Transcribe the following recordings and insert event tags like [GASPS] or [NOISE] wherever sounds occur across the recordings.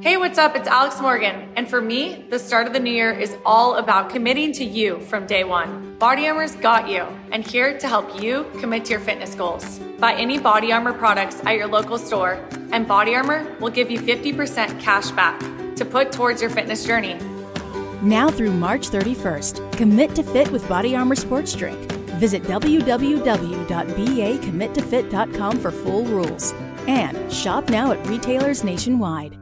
Hey, what's up? It's Alex Morgan. And for me, the start of the new year is all about committing to you from day one. Body Armor's got you, and here to help you commit to your fitness goals. Buy any Body Armor products at your local store, and Body Armor will give you 50% cash back to put towards your fitness journey. Now through March 31st, commit to fit with Body Armor Sports Drink. Visit www.bacommittofit.com for full rules. And shop now at retailers nationwide.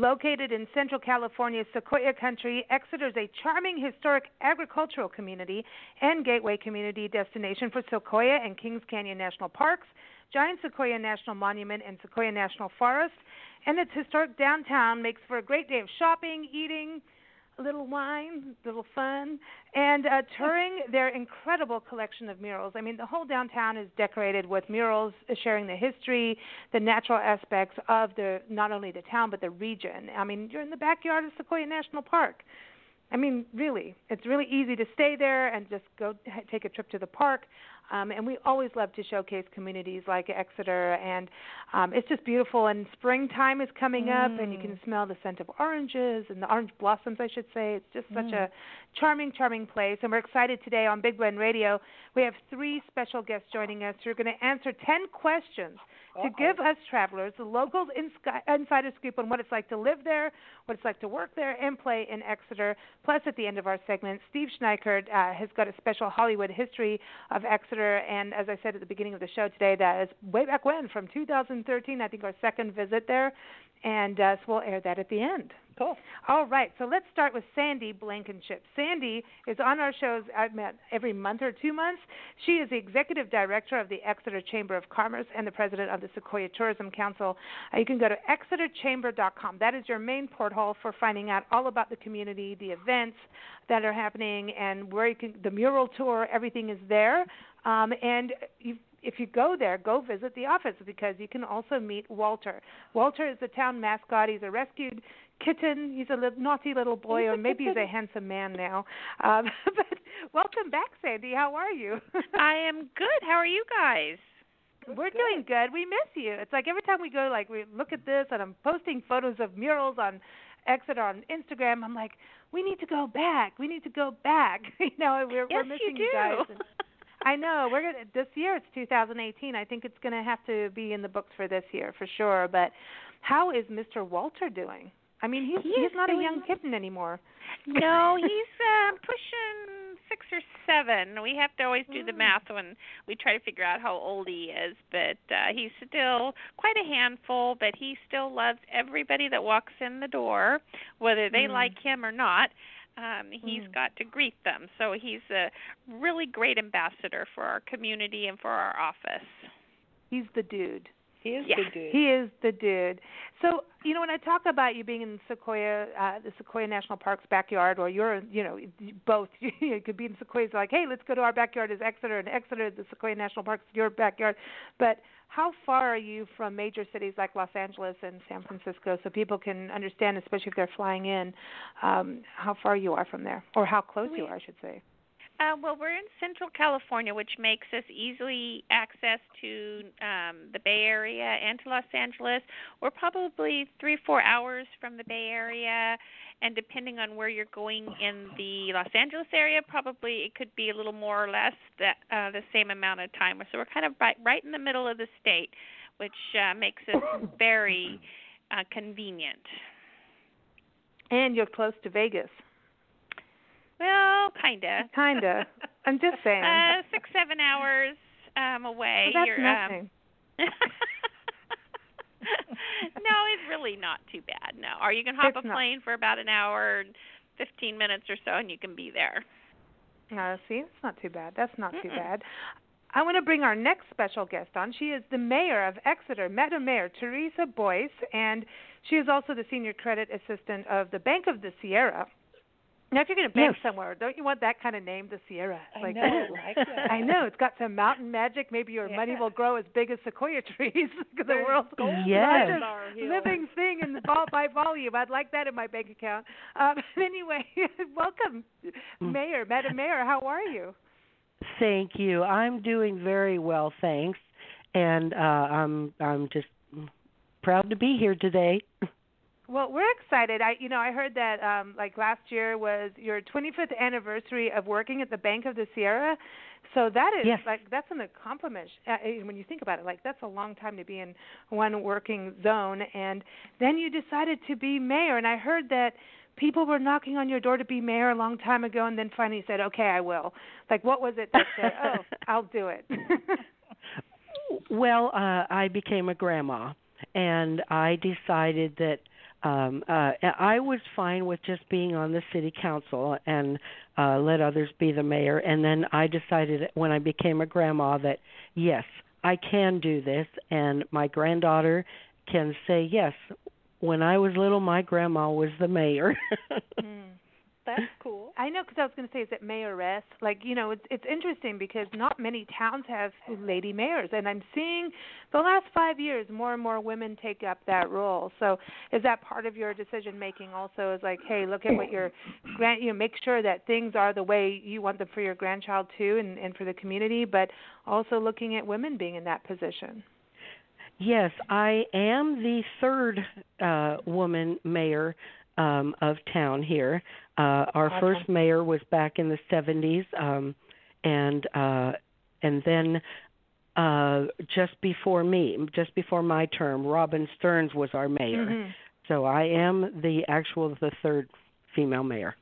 Located in Central California's Sequoia Country, Exeter is a charming historic agricultural community and gateway community destination for Sequoia and Kings Canyon National Parks, Giant Sequoia National Monument, and Sequoia National Forest. And its historic downtown makes for a great day of shopping, eating, little wine, little fun, and uh, touring their incredible collection of murals. I mean, the whole downtown is decorated with murals sharing the history, the natural aspects of the not only the town but the region. I mean, you're in the backyard of Sequoia National Park. I mean, really, it's really easy to stay there and just go take a trip to the park. Um, and we always love to showcase communities like Exeter, and um, it's just beautiful. And springtime is coming mm. up, and you can mm. smell the scent of oranges and the orange blossoms, I should say. It's just such mm. a charming, charming place. And we're excited today on Big Blend Radio. We have three special guests joining us who are going to answer 10 questions uh-oh. to give us travelers the local insider scoop on what it's like to live there, what it's like to work there, and play in Exeter. Plus, at the end of our segment, Steve Schneikert uh, has got a special Hollywood history of Exeter. And as I said at the beginning of the show today, that is way back when, from 2013, I think our second visit there. And uh, so we'll air that at the end. Cool. All right, so let's start with Sandy Blankenship. Sandy is on our shows every month or two months. She is the executive director of the Exeter Chamber of Commerce and the president of the Sequoia Tourism Council. Uh, you can go to exeterchamber.com. That is your main porthole for finding out all about the community, the events that are happening, and where you can the mural tour. Everything is there, um, and you if you go there, go visit the office because you can also meet Walter. Walter is the town mascot. He's a rescued kitten. He's a little, naughty little boy, or maybe he's a handsome man now. Um, [LAUGHS] but welcome back, Sandy. How are you? [LAUGHS] I am good. How are you guys? We're good. doing good. We miss you. It's like every time we go, like we look at this, and I'm posting photos of murals on Exeter on Instagram. I'm like, we need to go back. We need to go back. [LAUGHS] you know, we're yes, we're missing you, you guys. And, I know we're gonna this year. It's 2018. I think it's going to have to be in the books for this year for sure. But how is Mr. Walter doing? I mean, he's he he's not a young kitten anymore. No, he's uh, pushing six or seven. We have to always do the mm. math when we try to figure out how old he is, but uh, he's still quite a handful. But he still loves everybody that walks in the door, whether they mm. like him or not. Um, he's mm. got to greet them, so he's a really great ambassador for our community and for our office. He's the dude. He is yeah. the dude. He is the dude. So, you know, when I talk about you being in Sequoia, uh, the Sequoia National Park's backyard, or you're, you know, both, [LAUGHS] you could be in Sequoia's like, hey, let's go to our backyard is Exeter, and Exeter, the Sequoia National Park's your backyard. But how far are you from major cities like Los Angeles and San Francisco, so people can understand, especially if they're flying in, um, how far you are from there, or how close we, you are, I should say. Uh, well, we're in Central California, which makes us easily access to um, the Bay Area and to Los Angeles. We're probably three, four hours from the Bay Area, and depending on where you're going in the Los Angeles area, probably it could be a little more or less that uh, the same amount of time. So we're kind of right, right in the middle of the state, which uh, makes us [COUGHS] very uh, convenient. And you're close to Vegas. Well, kinda. [LAUGHS] Kinda. I'm just [LAUGHS] saying. Uh, six, seven hours um away. Well, that's You're, nothing. Um, [LAUGHS] no, it's really not too bad. No, or you can hop it's a plane not. for about an hour, and fifteen minutes or so, and you can be there. No, see, it's not too bad. That's not Mm-mm. too bad. I want to bring our next special guest on. She is the mayor of Exeter, Madam Mayor Teresa Boyce, and she is also the senior credit assistant of the Bank of the Sierra Now, if you're going to bank Yes. somewhere, don't you want that kind of name, the Sierra? I like, know, I like [LAUGHS] that. I know it's got some mountain magic. Maybe your money will grow as big as sequoia [LAUGHS] trees. [LAUGHS] the There's world's gold Yes. in our hill. living thing in the vol- by volume. I'd like that in my bank account. Um, anyway, welcome, Mm. Mayor, Madam Mayor. How are you? Thank you. I'm doing very well, thanks. And uh I'm I'm just proud to be here today. Well, we're excited. I, you know, I heard that um, like last year was your 25th anniversary of working at the Bank of the Sierra. So that is Yes. like that's an accomplishment uh, uh, when you think about it. Like that's a long time to be in one working zone, and then you decided to be mayor. And I heard that people were knocking on your door to be mayor a long time ago, and then finally said, "Okay, I will." Like, what was it that said, "Oh, [LAUGHS] I'll do it"? Well, uh I became a grandma and I decided that um uh I was fine with just being on the city council and uh let others be the mayor and then I decided when I became a grandma that yes, I can do this and my granddaughter can say yes. When I was little my grandma was the mayor. [LAUGHS] Mm. That's cool. I know because I was going to say, is it mayoress? Like, you know, it's it's interesting because not many towns have lady mayors, and I'm seeing the last five years more and more women take up that role. So, is that part of your decision making? Also, is like, hey, look at what your grant, you know, make sure that things are the way you want them for your grandchild too, and and for the community, but also looking at women being in that position. Yes, I am the third uh woman mayor um of town here. Uh our first mayor was back in the 70s um and uh and then uh just before me, just before my term, Robin Stearns was our mayor. Mhm. So I am the actual the third female mayor.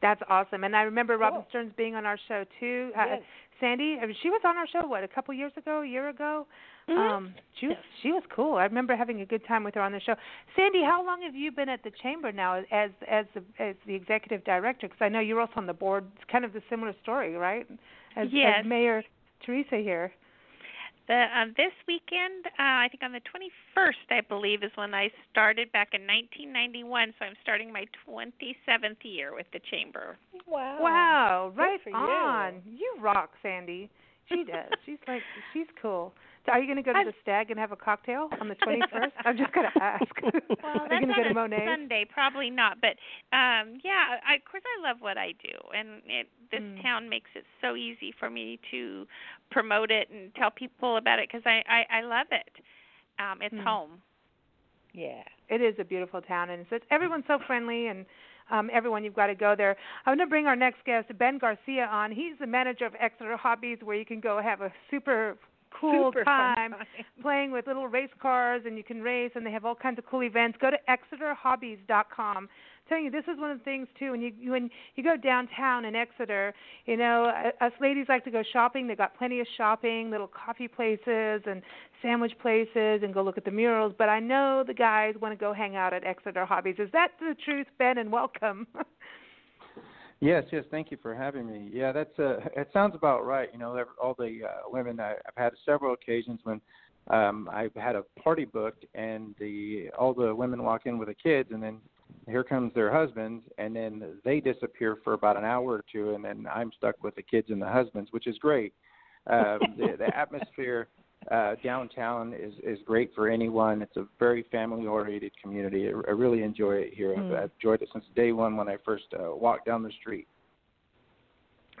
That's awesome. And I remember Robin Cool. Stearns being on our show too. Uh, Yes. Sandy, I mean, she was on our show what a couple years ago, a year ago. Um, she was she was cool. I remember having a good time with her on the show. Sandy, how long have you been at the chamber now as as the as the executive director? Because I know you're also on the board. It's kind of the similar story, right? As, Yes. as Mayor Teresa here. The um, this weekend, uh, I think on the 21st, I believe, is when I started back in 1991. So I'm starting my 27th year with the chamber. Wow. Wow, right for you. on. You rock, Sandy. She does. she's like she's cool. So are you going to go to I- the stag and have a cocktail on the [LAUGHS] 21st? I'm just going to ask. Well, [LAUGHS] are that's you going to go to on a Monet's? Sunday, probably not. But um yeah, I, of course I love what I do, and it, this Mm. town makes it so easy for me to promote it and tell people about it because I, I I love it. Um, it's Mm. home. Yeah. It is a beautiful town, and it's, everyone's so friendly, and um, everyone you've got to go there. I'm going to bring our next guest, Ben Garcia, on. He's the manager of Exeter Hobbies, where you can go have a super cool time time. [LAUGHS] playing with little race cars, and you can race, and they have all kinds of cool events. Go to ExeterHobbies.com. telling you, this is one of the things too. When you when you go downtown in Exeter, you know, uh, us ladies like to go shopping. They got plenty of shopping, little coffee places and sandwich places, and go look at the murals. But I know the guys want to go hang out at Exeter Hobbies. Is that the truth, Ben? And welcome. [LAUGHS] Yes, yes. Thank you for having me. Yeah, that's uh, [LAUGHS] it sounds about right. You know, all the uh, women I, I've had several occasions when um, I've had a party booked, and the all the women walk in with the kids, and then here comes their husbands, and then they disappear for about an hour or two, and then I'm stuck with the kids and the husbands, which is great. Um, [LAUGHS] the, the atmosphere uh, downtown is is great for anyone. It's a very family oriented community. I, I really enjoy it here. I've, Mm. I've enjoyed it since day one when I first uh, walked down the street.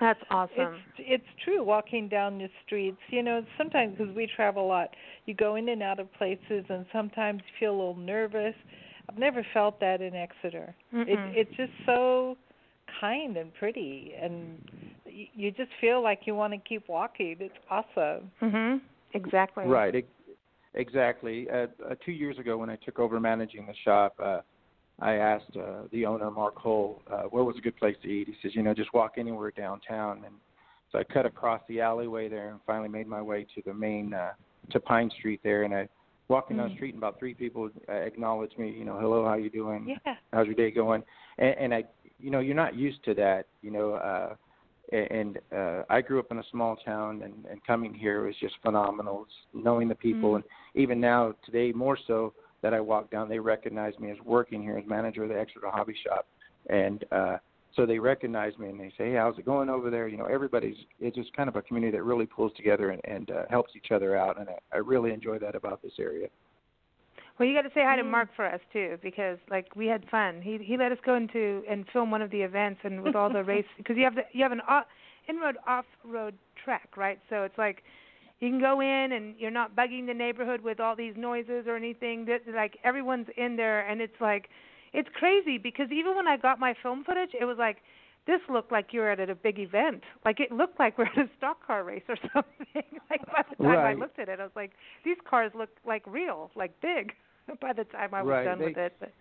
That's awesome. It's it's true walking down the streets. You know, sometimes because we travel a lot, you go in and out of places, and sometimes you feel a little nervous. I've never felt that in Exeter. Mm-mm. It, it's just so kind and pretty, and y- you just feel like you want to keep walking. It's awesome. Mhm. Exactly. Right. Ex- Exactly. Uh, uh, two years ago, when I took over managing the shop, uh, I asked uh, the owner, Mark Hull, uh, where was a good place to eat. He says, you know, just walk anywhere downtown. And so I cut across the alleyway there and finally made my way to the main, uh, to Pine Street there. And I walking down the street, and about three people uh, acknowledged me. You know, hello, how you doing? Yeah. how's your day going and, and i you know you're not used to that you know uh and uh i grew up in a small town and and coming here was just phenomenal It's knowing the people Mm. and even now today more so that i walk down they recognize me as working here as manager of the exeter hobby shop and uh so they recognize me and they say, "Hey, how's it going over there?" You know, everybody's it's just kind of a community that really pulls together and, and uh, helps each other out, and I, I really enjoy that about this area. Well, you got to say hi to mm. Mark for us too, because like we had fun. He he let us go into and film one of the events and with all the [LAUGHS] race because you have the you have an off, in-road off-road track, right? So it's like you can go in and you're not bugging the neighborhood with all these noises or anything. That like everyone's in there and it's like it's crazy because even when I got my film footage, it was like this looked like you were at a big event. Like it looked like we're at a stock car race or [LAUGHS] something. like by the time right. I looked at it, I was like, these cars look like real, like big. [LAUGHS] by the time I was right. done they, with it. But.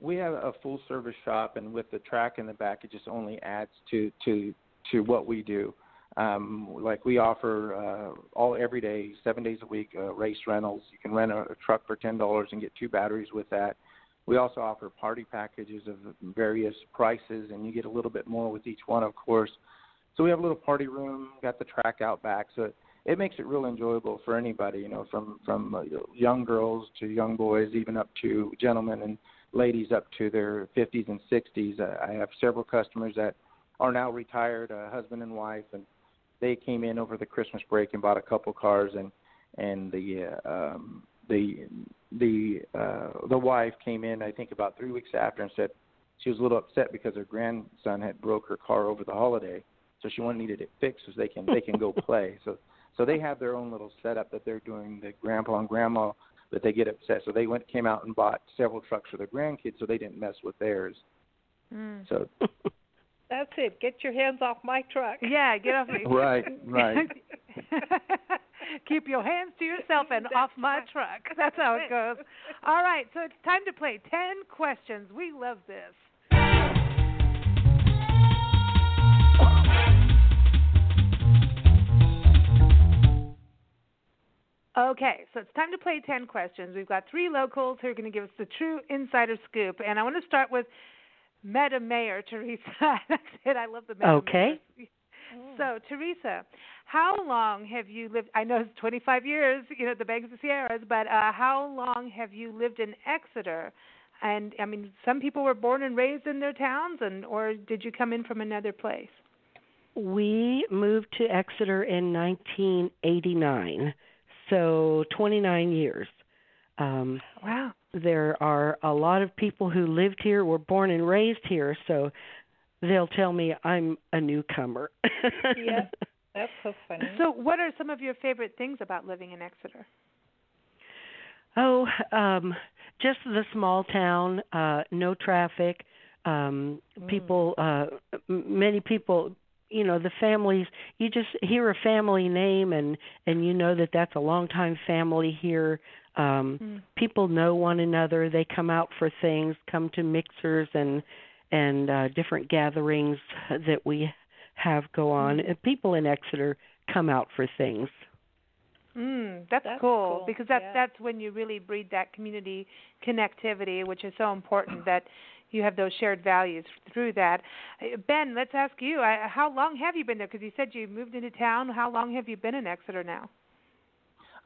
We have a full service shop, and with the track in the back, it just only adds to to to what we do. Um, like we offer uh, all every day, seven days a week, uh, race rentals. You can rent a, a truck for ten dollars and get two batteries with that. We also offer party packages of various prices, and you get a little bit more with each one, of course. So we have a little party room, got the track out back, so it, makes it real enjoyable for anybody. You know, from from uh, young girls to young boys, even up to gentlemen and ladies up to their 50s and 60s. Uh, I have several customers that are now retired, uh, husband and wife, and they came in over the Christmas break and bought a couple cars, and and the uh, um, the the uh, the wife came in I think about three weeks after and said she was a little upset because her grandson had broke her car over the holiday, so she wanted needed it fixed so they can they can go [LAUGHS] play. So so they have their own little setup that they're doing. The grandpa and grandma that they get upset, so they went came out and bought several trucks for their grandkids so they didn't mess with theirs. Mm. So [LAUGHS] that's it. Get your hands off my truck. Yeah, get off [LAUGHS] me. right, right. [LAUGHS] Keep your hands to yourself and off my truck. That's how it goes. All right, so it's time to play 10 questions. We love this. Okay, so it's time to play 10 questions. We've got three locals who are going to give us the true insider scoop. And I want to start with Meta Mayor Teresa. [LAUGHS] That's it. I love the Meta Okay. Mayor. So, Teresa, how long have you lived? I know it's 25 years, you know, the Banks of the Sierras, but uh, how long have you lived in Exeter? And I mean, some people were born and raised in their towns, and or did you come in from another place? We moved to Exeter in 1989, so 29 years. Um, wow. There are a lot of people who lived here, were born and raised here, so they'll tell me I'm a newcomer. [LAUGHS] yeah, that's so funny. So, what are some of your favorite things about living in Exeter? Oh, um, just the small town, uh, no traffic. Um, Mm. People, uh, m- many people, you know, the families. You just hear a family name, and and you know that that's a longtime family here. Um, Mm. People know one another. They come out for things, come to mixers and and uh, different gatherings [LAUGHS] that we have go on. Mm. And people in Exeter come out for things. Mm, that's, That's cool, cool, because that's yeah. that's when you really breed that community connectivity, which is so important that you have those shared values through that. Uh, Ben, let's ask you: How long have you been there? Because you said you moved into town. How long have you been in Exeter now?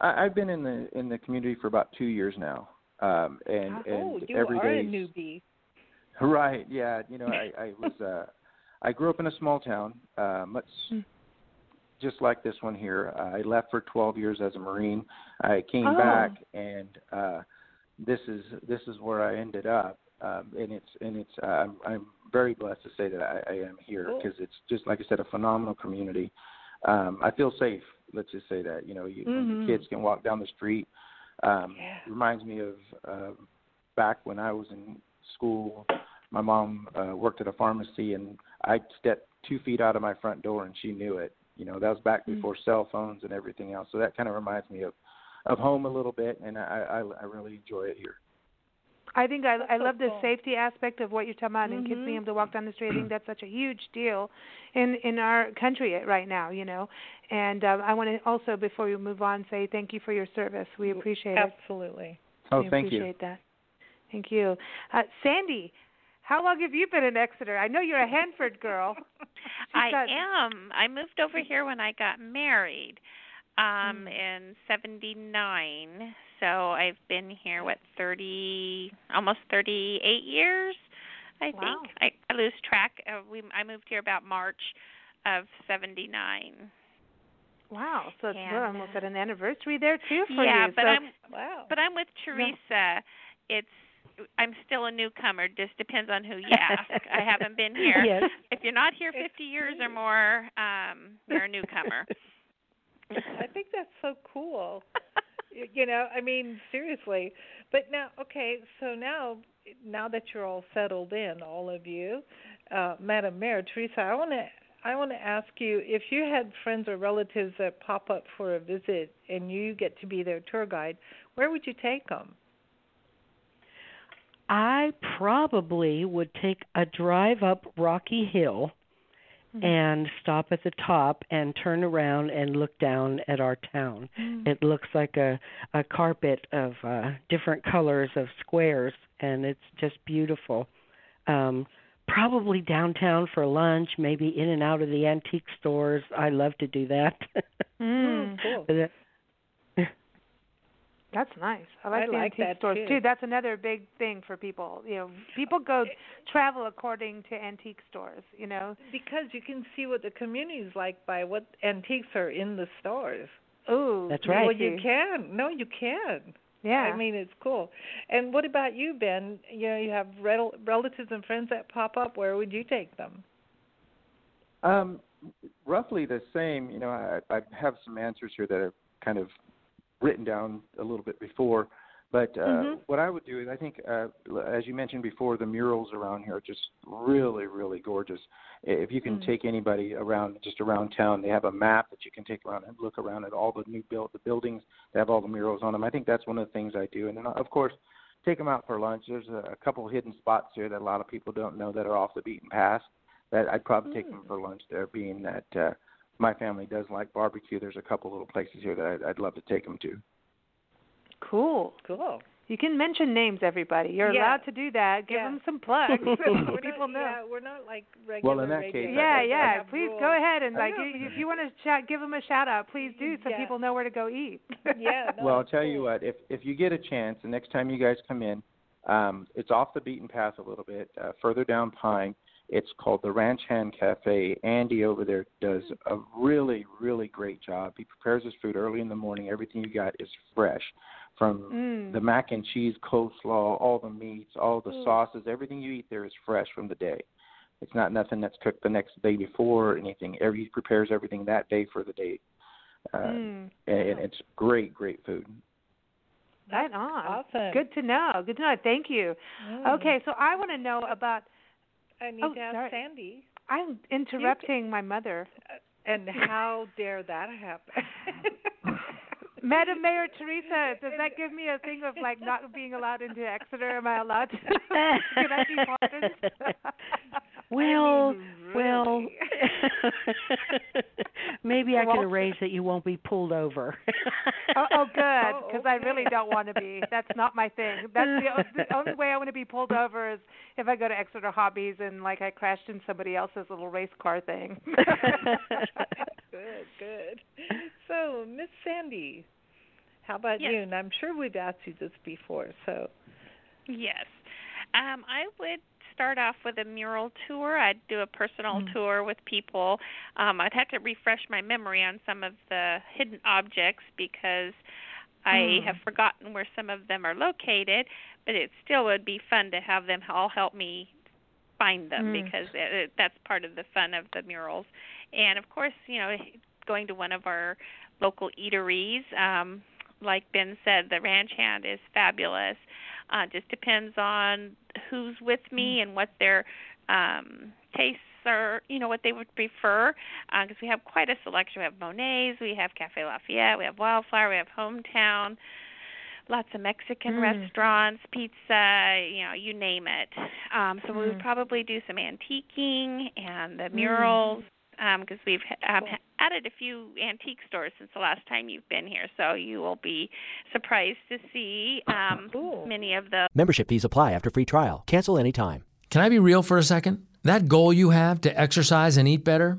I've been in the in the community for about two years now, um, and oh, and you every are a newbie. [LAUGHS] Right. Yeah. You know, I, [LAUGHS] I was. uh I grew up in a small town, uh, much Mm. just like this one here. I left for 12 years as a Marine. I came Oh. back, and uh, this is this is where I ended up. Um, and it's and it's. Uh, I'm, I'm very blessed to say that I, I am here because it's just like I said, a phenomenal community. Um, I feel safe. Let's just say that. You know, you, Mhm. the kids can walk down the street. Um, Yeah. Reminds me of uh, back when I was in school my mom uh, worked at a pharmacy and I stepped two feet out of my front door and she knew it. You know, that was back Mm. before cell phones and everything else. So that kind of reminds me of of home a little bit, and I I, I really enjoy it here. I think I That's I so love the safety aspect of what you're talking about, and kids being able to walk down the street. I think that's such a huge deal in in our country right now, you know. And um, I want to also, before we move on, say thank you for your service. We appreciate it. Absolutely. Oh, we thank you. appreciate that. Thank you, uh, Sandy. How long have you been in Exeter? I know you're a Hanford girl. [LAUGHS] I got- am. I moved over here when I got married um Mm. in 79. So I've been here what 30 almost 38 years. I Wow. think I, I lose track. Uh, we I moved here about March of '79. Wow. So it's, And, we're almost uh, at an anniversary there too for yeah, you. Yeah, but so, I'm Wow. but I'm with Teresa. It's I'm still a newcomer. Just depends on who you ask. I haven't been [LAUGHS] here. Yes. If you're not here 50 years or more, um, you're a newcomer. [LAUGHS] I think that's so cool. [LAUGHS] You know, I mean, seriously. But now, okay, so now, now that you're all settled in, all of you, uh, Madam Mayor Teresa, I want to, I want to ask you if you had friends or relatives that pop up for a visit and you get to be their tour guide, where would you take them? I probably would take a drive up Rocky Hill and stop at the top and turn around and look down at our town. It looks like a a carpet of uh different colors of squares and it's just beautiful. Um probably downtown for lunch, maybe in and out of the antique stores. I love to do that. [LAUGHS] Mm, cool. But, that's nice. I like I the like antique stores too. That's another big thing for people. You know, people go travel according to antique stores. You know. Because you can see what the community is like by what antiques are in the stores. Ooh. That's right. Well, you can. No, you can. Yeah. I mean, it's cool. And what about you, Ben? You know, you have rel- relatives and friends that pop up. Where would you take them? Um, roughly the same. You know, I, I have some answers here that are kind of written down a little bit before. But uh, Mhm. what I would do is, I think, uh, as you mentioned before, the murals around here are just really, really gorgeous. If you can Mm. take anybody around, just around town, they have a map that you can take around and look around at all the new built the buildings that have all the murals on them. I think that's one of the things I do. And then, of course, take them out for lunch. There's a, a couple hidden spots here that a lot of people don't know that are off the beaten path. That I'd probably take them for lunch there, being that uh, my family does like barbecue. There's a couple little places here that I'd, I'd love to take them to. Cool. Cool. You can mention names, everybody. You're Yeah. allowed to do that. Give Yeah. them some plugs [LAUGHS] so We're people not, know. Yeah, we're not like regular. Well, in that radio case, Yeah, I- yeah. have Please rules. go ahead and like know. i- if you want to shout, give them a shout out. Please do, so Yeah. people know where to go eat. [LAUGHS] Yeah. No, [LAUGHS] well, I'll tell cool. you what. If if you get a chance, the next time you guys come in, um, it's off the beaten path a little bit, uh, further down Pine. It's called the Ranch Hand Cafe. Andy over there does a really, really great job. He prepares his food early in the morning. Everything you got is fresh, from Mm. the mac and cheese, coleslaw, all the meats, all the Mm. sauces. Everything you eat there is fresh from the day. It's not nothing that's cooked the next day before or anything. Every he prepares everything that day for the day. Uh, Mm. and it's great, great food. Right on. Awesome. Good to know. Good to know. Thank you. Mm. Okay, so I want to know about. I need Oh, to ask sorry. Sandy. I'm interrupting my mother. Uh, and how dare that happen? [LAUGHS] Madam Mayor [LAUGHS] Teresa, does that give me a thing of like not being allowed into Exeter? Am I allowed to? [LAUGHS] Can I be pardoned? Well, mean, well, [LAUGHS] maybe I Well- can arrange that you won't be pulled over. oh, oh, good, [LAUGHS] Oh, because I really don't want to be. That's not my thing. That's the, the only way I want to be pulled over is if I go to Exeter Hobbies and like I crashed in somebody else's little race car thing. [LAUGHS] good, good. So, Miss Sandy, how about Yes. you? And I'm sure we've asked you this before. So, Yes. Um, I would start off with a mural tour. I'd do a personal Mm. tour with people. Um, I'd have to refresh my memory on some of the hidden objects because I Mm. have forgotten where some of them are located, but it still would be fun to have them all help me find them Mm. because it, that's part of the fun of the murals. And of course, you know, going to one of our local eateries, um, like Ben said, the Ranch Hand is fabulous. Uh, just depends on who's with me and what their um, tastes are, you know, what they would prefer. Because we have quite a selection. We have Monet's, we have Cafe Lafayette, we have Wildflower, we have Hometown, lots of Mexican Mm. restaurants, pizza, you know, you name it. Um, so we would Mm. probably do some antiquing and the murals because we've um, added a few antique stores since the last time you've been here. So you will be surprised to see um, Cool. many of the Membership fees apply after free trial. Cancel anytime. Can I be real for a second? That goal you have to exercise and eat better,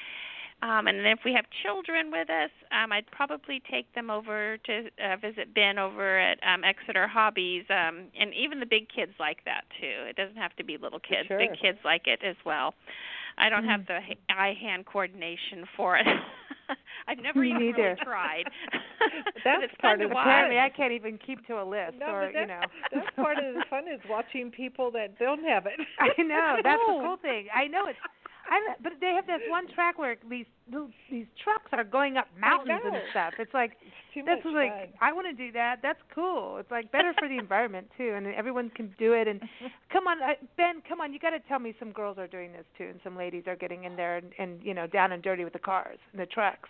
Um, and then if we have children with us, um, I'd probably take them over to uh, visit Ben over at um, Exeter Hobbies, um, and even the big kids like that too. It doesn't have to be little kids; Sure. big kids like it as well. I don't have Mm. the eye-hand coordination for it. [LAUGHS] I've never Me even neither. really tried. [LAUGHS] but That's it's part of to the watch. Apparently, I can't even keep to a list, No, or you know. that's part of the fun is watching people that don't have it. [LAUGHS] I know that's Oh. the cool thing. I know it's. I but they have this one track where these these trucks are going up mountains and stuff. It's like Too that's like fun. I want to do that. That's cool. It's like better for the [LAUGHS] environment too, and everyone can do it. And come on, uh, Ben, come on, you got to tell me some girls are doing this too, and some ladies are getting in there and, and you know down and dirty with the cars and the trucks.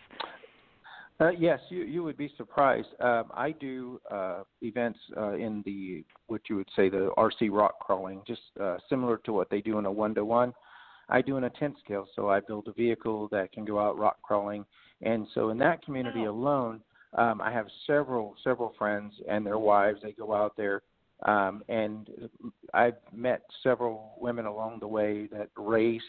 Uh, yes, you you would be surprised. Um, I do uh, events uh, in the what you would say the RC rock crawling, just uh, similar to what they do in a one to one. I do in a tenth scale, so I build a vehicle that can go out rock crawling, and so in that community Wow. alone, um, I have several several friends and their wives. They go out there, um, and I've met several women along the way that race.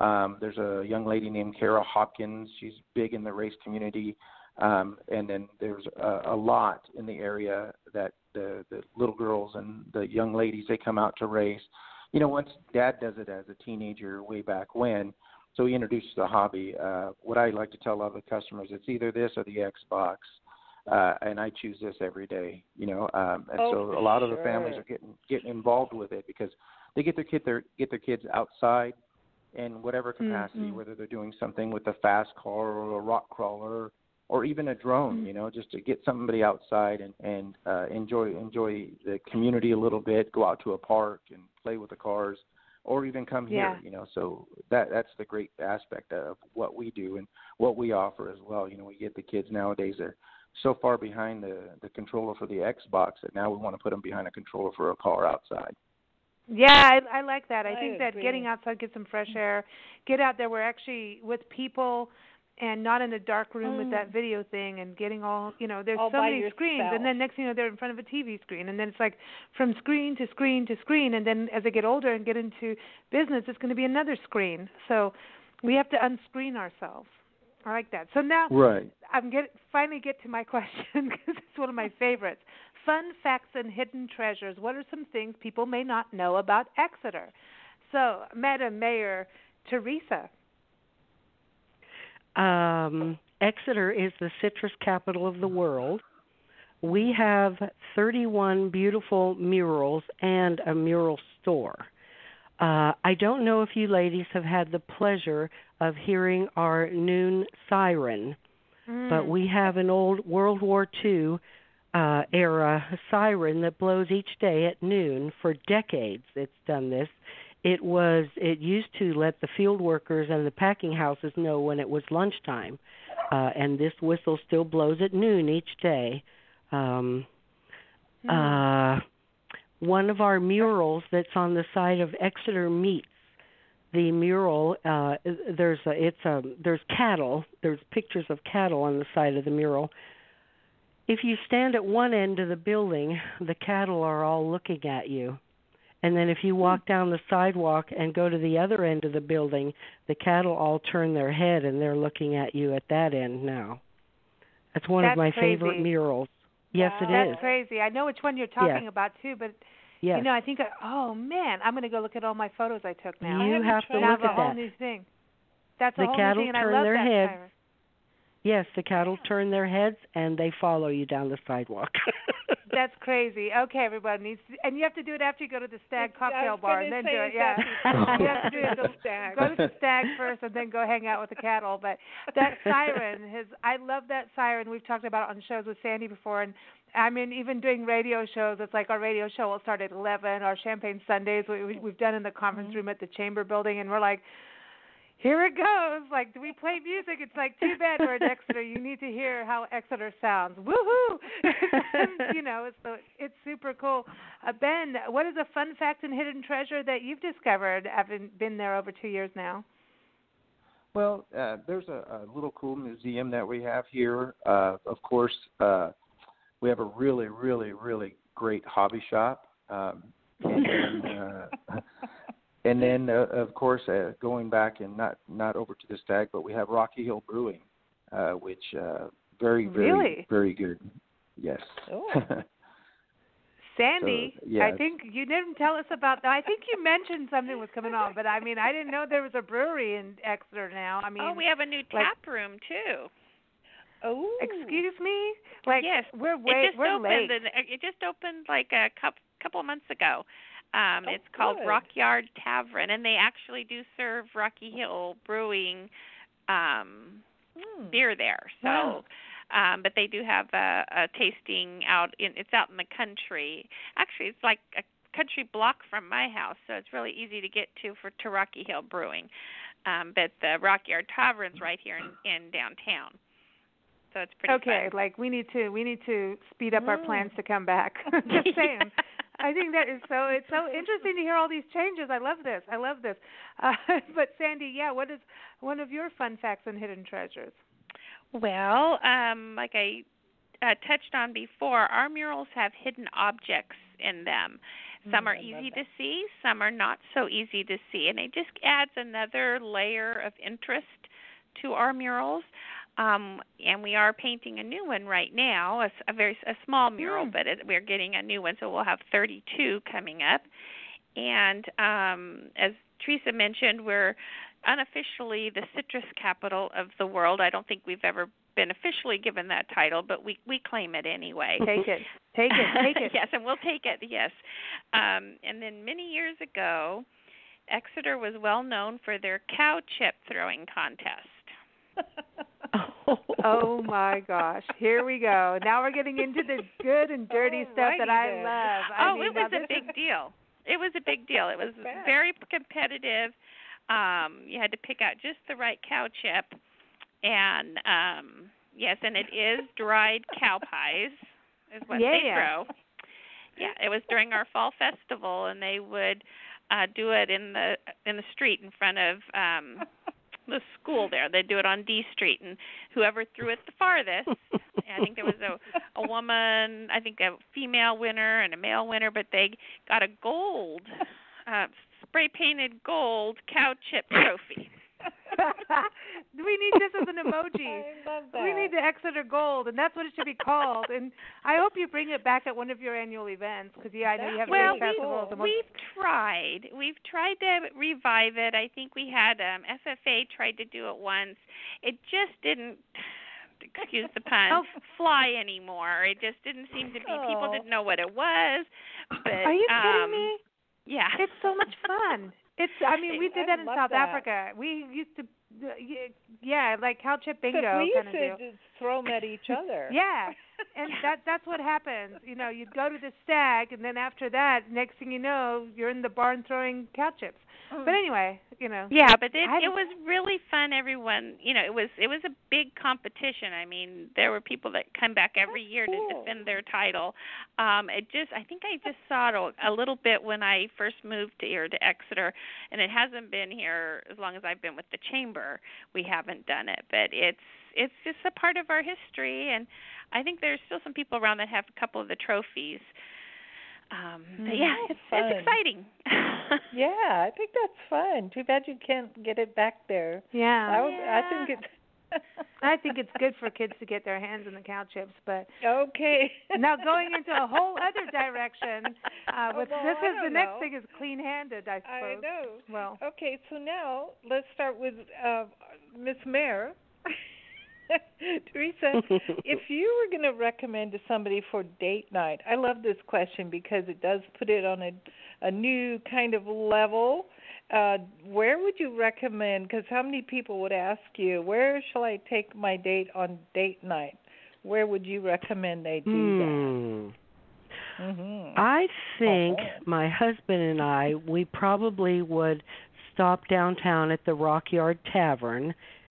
Um, there's a young lady named Kara Hopkins. She's big in the race community. Um, and then there's a, a lot in the area that the, the little girls and the young ladies they come out to race. You know, once Dad does it as a teenager way back when, so he introduced the hobby. Uh, what I like to tell all the customers, it's either this or the Xbox, uh, and I choose this every day. You know, um, and Oh, so a lot of the families are getting getting involved with it because they get their kid their get their kids outside in whatever capacity, Mhm. whether they're doing something with a fast car or a rock crawler or even a drone, Mm-hmm. you know, just to get somebody outside and and uh, enjoy enjoy the community a little bit, go out to a park and play with the cars, or even come Yeah. here, you know. So that that's the great aspect of what we do and what we offer as well. You know, we get the kids nowadays they're so far behind the the controller for the Xbox that now we want to put them behind a controller for a car outside. Yeah, I, I like that. I, I think that getting outside, get some fresh air, get out there. We're actually with people, and not in a dark room with that video thing, and getting all you know. There's Mm. All so by many screens, and then next thing you know, they're in front of a TV screen, and then it's like from screen to screen to screen, and then as they get older and get into business, it's going to be another screen. So we have to unscreen ourselves. I like that. So now Right. I'm get finally get to my [LAUGHS] question because it's one of my favorites. Fun facts and hidden treasures. What are some things people may not know about Exeter? So, Madam Mayor Teresa. Um, Exeter is the citrus capital of the world. We have 31 beautiful murals and a mural store. Uh, I don't know if you ladies have had the pleasure of hearing our noon siren, but we have an old World War II uh, era siren that blows each day at noon for decades. It's done this. It was it used to let the field workers and the packing houses know when it was lunchtime, uh, and this whistle still blows at noon each day. Um, uh, one of our murals that's on the side of Exeter Meats. The mural, uh, there's a, it's a, there's cattle. There's pictures of cattle on the side of the mural. If you stand at one end of the building, the cattle are all looking at you. And then if you mm-hmm. walk down the sidewalk and go to the other end of the building, the cattle all turn their head and they're looking at you at that end now. That's one That's of my crazy. favorite murals. Yes, it That's is. crazy. I know which one you're talking about too, but Yes. you know, I think, oh man, I'm going to go look at all my photos I took now. You I have to look a at whole that. new thing. That's a The whole cattle new thing, and turn their that head. siren. Yes, the cattle turn their heads and they follow you down the sidewalk. [LAUGHS] That's crazy. Okay, everybody needs, to, and you have to do it after you go to the Stag cocktail bar, and then do it. Yeah, [LAUGHS] [LAUGHS] you have to do it. The, go to the Stag first, and then go hang out with the cattle. But that siren, his, I love that siren. We've talked about it on shows with Sandy before, and I mean, even doing radio shows, it's like our radio show will start at 11. Our Champagne Sundays, we, we've done in the conference mm-hmm. room at the Chamber Building, and we're like here it goes. Like, do we play music? It's like too bad we're in Exeter. You need to hear how Exeter sounds. Woohoo! [LAUGHS] you know, it's so it's super cool. Uh, ben, what is a fun fact and hidden treasure that you've discovered having been there over two years now? Well, uh, there's a, a little cool museum that we have here. Uh, of course, uh, we have a really, really, really great hobby shop. Um, and, uh, [LAUGHS] and then uh, of course uh, going back and not not over to the stag but we have rocky hill brewing uh which uh very very really? very good yes oh. [LAUGHS] Sandy, so, yes. I think you didn't tell us about that. I think you mentioned something was coming on, but I mean, I didn't know there was a brewery in Exeter now. I mean, oh, we have a new like, tap room too. Oh, excuse me. Like, yes, we're way, it just we're opened. late. It just opened like a couple couple of months ago. Um, oh, it's called good. Rockyard Tavern, and they actually do serve Rocky Hill Brewing um, Hmm. beer there. So, Wow. um, but they do have a, a tasting out. In, it's out in the country. Actually, it's like a country block from my house, so it's really easy to get to for to Rocky Hill Brewing. Um, but the Rockyard Tavern's right here in, in downtown. So it's pretty okay, fun. like we need to we need to speed up our Mm. plans to come back. [LAUGHS] Just [LAUGHS] saying. I think that is so. It's so interesting to hear all these changes. I love this. I love this. Uh, [LAUGHS] but Sandy, yeah, what is one of your fun facts and hidden treasures? Well, um, like I uh, touched on before, our murals have hidden objects in them. Some Mm, are I easy to see, some are not so easy to see, and it just adds another layer of interest to our murals. Um, and we are painting a new one right now, a, a very a small mural, Mm. but it, we're getting a new one, so we'll have 32 coming up. And um, as Teresa mentioned, we're unofficially the citrus capital of the world. I don't think we've ever been officially given that title, but we we claim it anyway. [LAUGHS] Take it. Take it. Take it. [LAUGHS] yes, and we'll take it. Yes. Um, and then many years ago, Exeter was well known for their cow chip throwing contest. [LAUGHS] Oh my gosh, here we go. Now we're getting into the good and dirty stuff that I then. love. I oh, mean, it was a big deal. It was a big deal. It was very competitive. Um, you had to pick out just the right cow chip, and um, yes, and it is dried cow pies, is what Yeah, they grow. yeah. Yeah, it was during our fall festival, and they would uh, do it in the in the street in front of um, the school there. They'd do it on D Street, and whoever threw it the farthest. [LAUGHS] I think there was a a woman, I think a female winner and a male winner, but they got a gold, uh, spray painted gold cow chip trophy. [LAUGHS] we need this as an emoji. [LAUGHS] I love that. We need the Exeter Gold, and that's what it should be called. And I hope you bring it back at one of your annual events, because yeah, I know you have well, great festivals. and we, we've tried. We've tried to revive it. I think we had um FFA tried to do it once. It just didn't [SIGHS] excuse the pun Oh. fly anymore. It just didn't seem to be people Oh. didn't know what it was. But Are you um, kidding me? Yeah. It's so much fun. [LAUGHS] It's. I mean, we did that in South that. Africa. We used to. uh, Yeah, like cow chip bingo we kind used of to deal. just throw them at each other. [LAUGHS] Yeah, and [LAUGHS] that that's what happens. You know, you'd go to the stag, and then after that, next thing you know, you're in the barn throwing cow chips. But anyway, you know. Yeah, but it it was really fun. Everyone, you know, it was it was a big competition. I mean, there were people that come back every That's year to defend their title. Um, it just I think I just saw it a, a little bit when I first moved to here to Exeter, and it hasn't been here as long as I've been with the chamber. We haven't done it, but it's it's just a part of our history, and I think there's still some people around that have a couple of the trophies. Um, but Mm, yeah, it's it's exciting. [LAUGHS] Yeah, I think that's fun. Too bad you can't get it back there. Yeah. I, would, I think it's. I think it's good for kids to get their hands in the cow chips, but okay. [LAUGHS] now going into a whole other direction. Uh, with Well, this is the next know. thing is clean-handed, I suppose. I suppose. know. Well, Okay, so now let's start with uh, Miss Mayor. [LAUGHS] Teresa, if [LAUGHS] you were going to recommend to somebody for date night, I love this question because it does put it on a a new kind of level. Uh, where would you recommend? Because how many people would ask you, where shall I take my date on date night? Where would you recommend they do hmm. that? Mm-hmm. I think uh-huh. my husband and I, we probably would stop downtown at the Rockyard Tavern.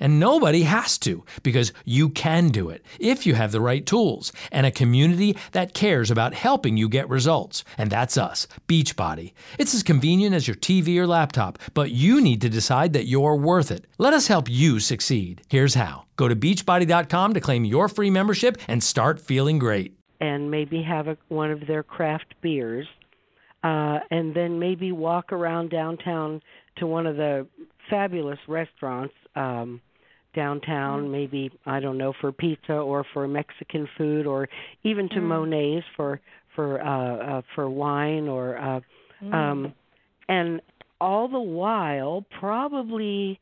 And nobody has to because you can do it if you have the right tools and a community that cares about helping you get results. And that's us, Beachbody. It's as convenient as your TV or laptop, but you need to decide that you're worth it. Let us help you succeed. Here's how go to beachbody.com to claim your free membership and start feeling great. And maybe have a, one of their craft beers. Uh, and then maybe walk around downtown to one of the fabulous restaurants um downtown, mm-hmm. maybe I don't know for pizza or for Mexican food, or even to mm. Monet's for for uh, uh, for wine or uh, mm. um, and all the while probably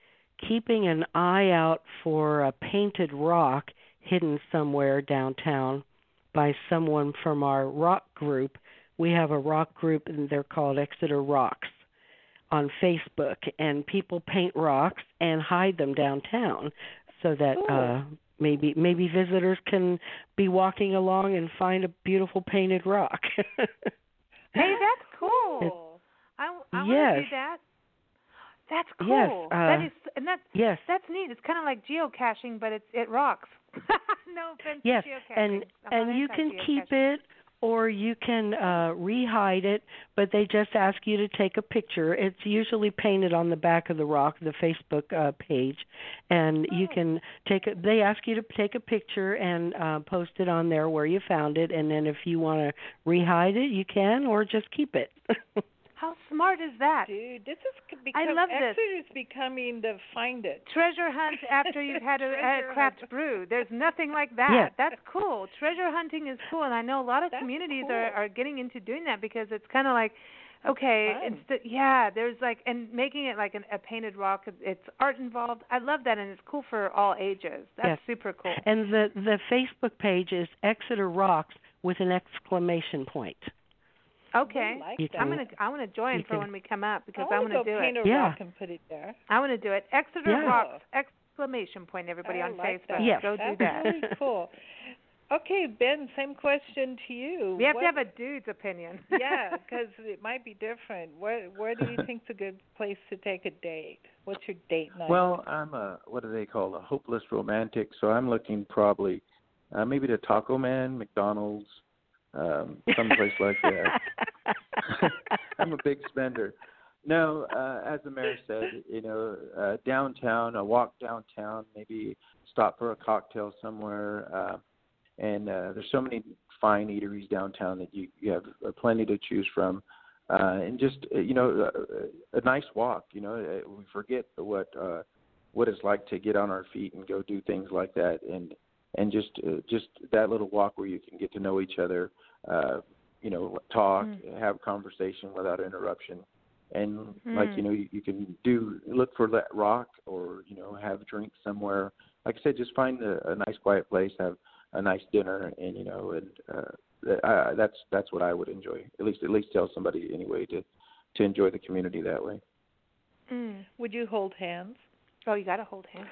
keeping an eye out for a painted rock hidden somewhere downtown by someone from our rock group. We have a rock group and they're called Exeter Rocks on Facebook, and people paint rocks and hide them downtown, so that uh, oh. uh, maybe maybe visitors can be walking along and find a beautiful painted rock. [LAUGHS] hey, that's cool. I I want to do that. That's cool. Yes, uh, that is, and that's yes. that's neat. It's kind of like geocaching, but it's it rocks. [LAUGHS] no offense yes, to geocaching. and I'm and you can keep it or you can uh, rehide it, but they just ask you to take a picture. It's usually painted on the back of the rock, the Facebook uh, page, and you oh. can take. A, they ask you to take a picture and uh, post it on there where you found it, and then if you want to rehide it, you can, or just keep it. [LAUGHS] How smart is that? Dude, this is because I love Exeter this. is becoming the find it. Treasure hunt after you've had a, a craft brew. There's nothing like that. Yeah. That's cool. Treasure hunting is cool and I know a lot of That's communities cool. are are getting into doing that because it's kind of like okay, Fun. instead yeah, there's like and making it like an, a painted rock, it's art involved. I love that and it's cool for all ages. That's Yes. super cool. And the the Facebook page is Exeter Rocks with an exclamation point. Okay. I like You that. I'm gonna I want to join You for can- when we come up because I I want want to to do paint it. a Yeah. rock and put it there. I want to do it. Exeter Yeah. Rocks exclamation point everybody I on like Facebook. That. Yes. Go do That's that. really [LAUGHS] cool. Okay, Ben, same question to you. We have what, to have a dude's opinion. yeah, [LAUGHS] because it might be different. Where where do you [LAUGHS] think's a good place to take a date? What's your date night? Well, I'm a what do they call a hopeless romantic, so I'm looking probably uh, maybe to Taco Man, McDonald's, um, someplace like that. [LAUGHS] I'm a big spender. No, uh, as the mayor said, you know, uh, downtown, a walk downtown, maybe stop for a cocktail somewhere. Uh, and uh, there's so many fine eateries downtown that you, you have plenty to choose from. Uh, and just uh, you know, uh, a nice walk. You know, uh, we forget what uh, what it's like to get on our feet and go do things like that, and and just uh, just that little walk where you can get to know each other. Uh, you know, talk, Mm. have conversation without interruption, and Mm. like you know, you, you can do look for that rock or you know have drinks somewhere. Like I said, just find a, a nice quiet place, have a nice dinner, and you know, and uh, uh, that's that's what I would enjoy. At least at least tell somebody anyway to to enjoy the community that way. Mm. Would you hold hands? Oh, you got to hold hands.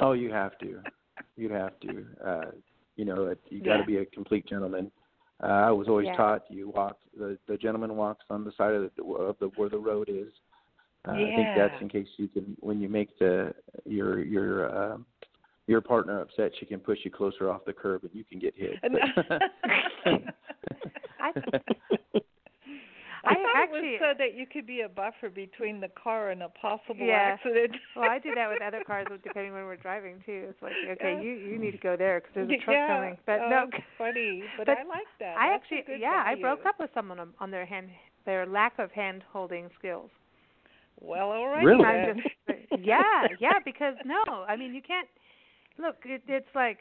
Oh, you have to. You have to. Uh, you know, it, you got to Yeah. be a complete gentleman. Uh, I was always Yeah. taught you walk the the gentleman walks on the side of the of the where the road is. Uh, I think that's in case you can when you make the your your uh, your partner upset, she can push you closer off the curb and you can get hit. [LAUGHS] I- I, I thought actually- it was so that you could be a buffer between the car and a possible Yeah. accident. well, I do that with other [LAUGHS] cars, depending when we're driving too. It's like, okay, Yeah. you you need to go there because there's a truck yeah. coming. But oh, no, it's funny, but, But I like that. I That's actually, yeah, I broke up with someone on, on their hand, their lack of hand holding skills. Well, all right. Really? Then. just, [LAUGHS] yeah, yeah, because no, I mean you can't. Look, it, it's like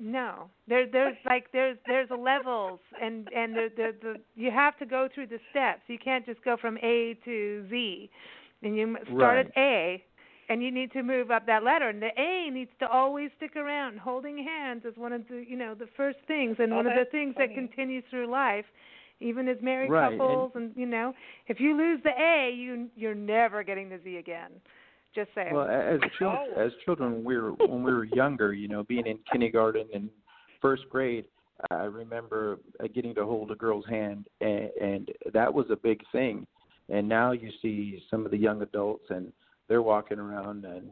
no. There there's like there's there's levels and and the, the the you have to go through the steps. You can't just go from a to z. And you start Right. at a and you need to move up that ladder. And the a needs to always stick around. Holding hands is one of the you know the first things and Oh, one of the things funny. that continues through life even as married Right, and- couples. And you know if you lose the a you you're never getting the z again just saying Well, as children, Oh. as children, when we were when we were younger, you know, being in kindergarten and first grade, I remember uh, getting to hold a girl's hand, and, and that was a big thing. And now you see some of the young adults, and they're walking around, and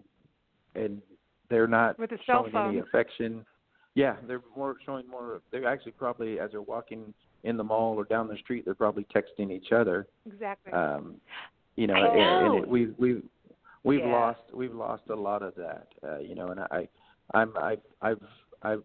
and they're not With a cell showing any affection. Yeah, they're more showing more. They're actually probably as they're walking in the mall or down the street, they're probably texting each other exactly um you know, and, and it, we we we've Yeah. lost we've lost a lot of that uh you know and i i'm i i've i've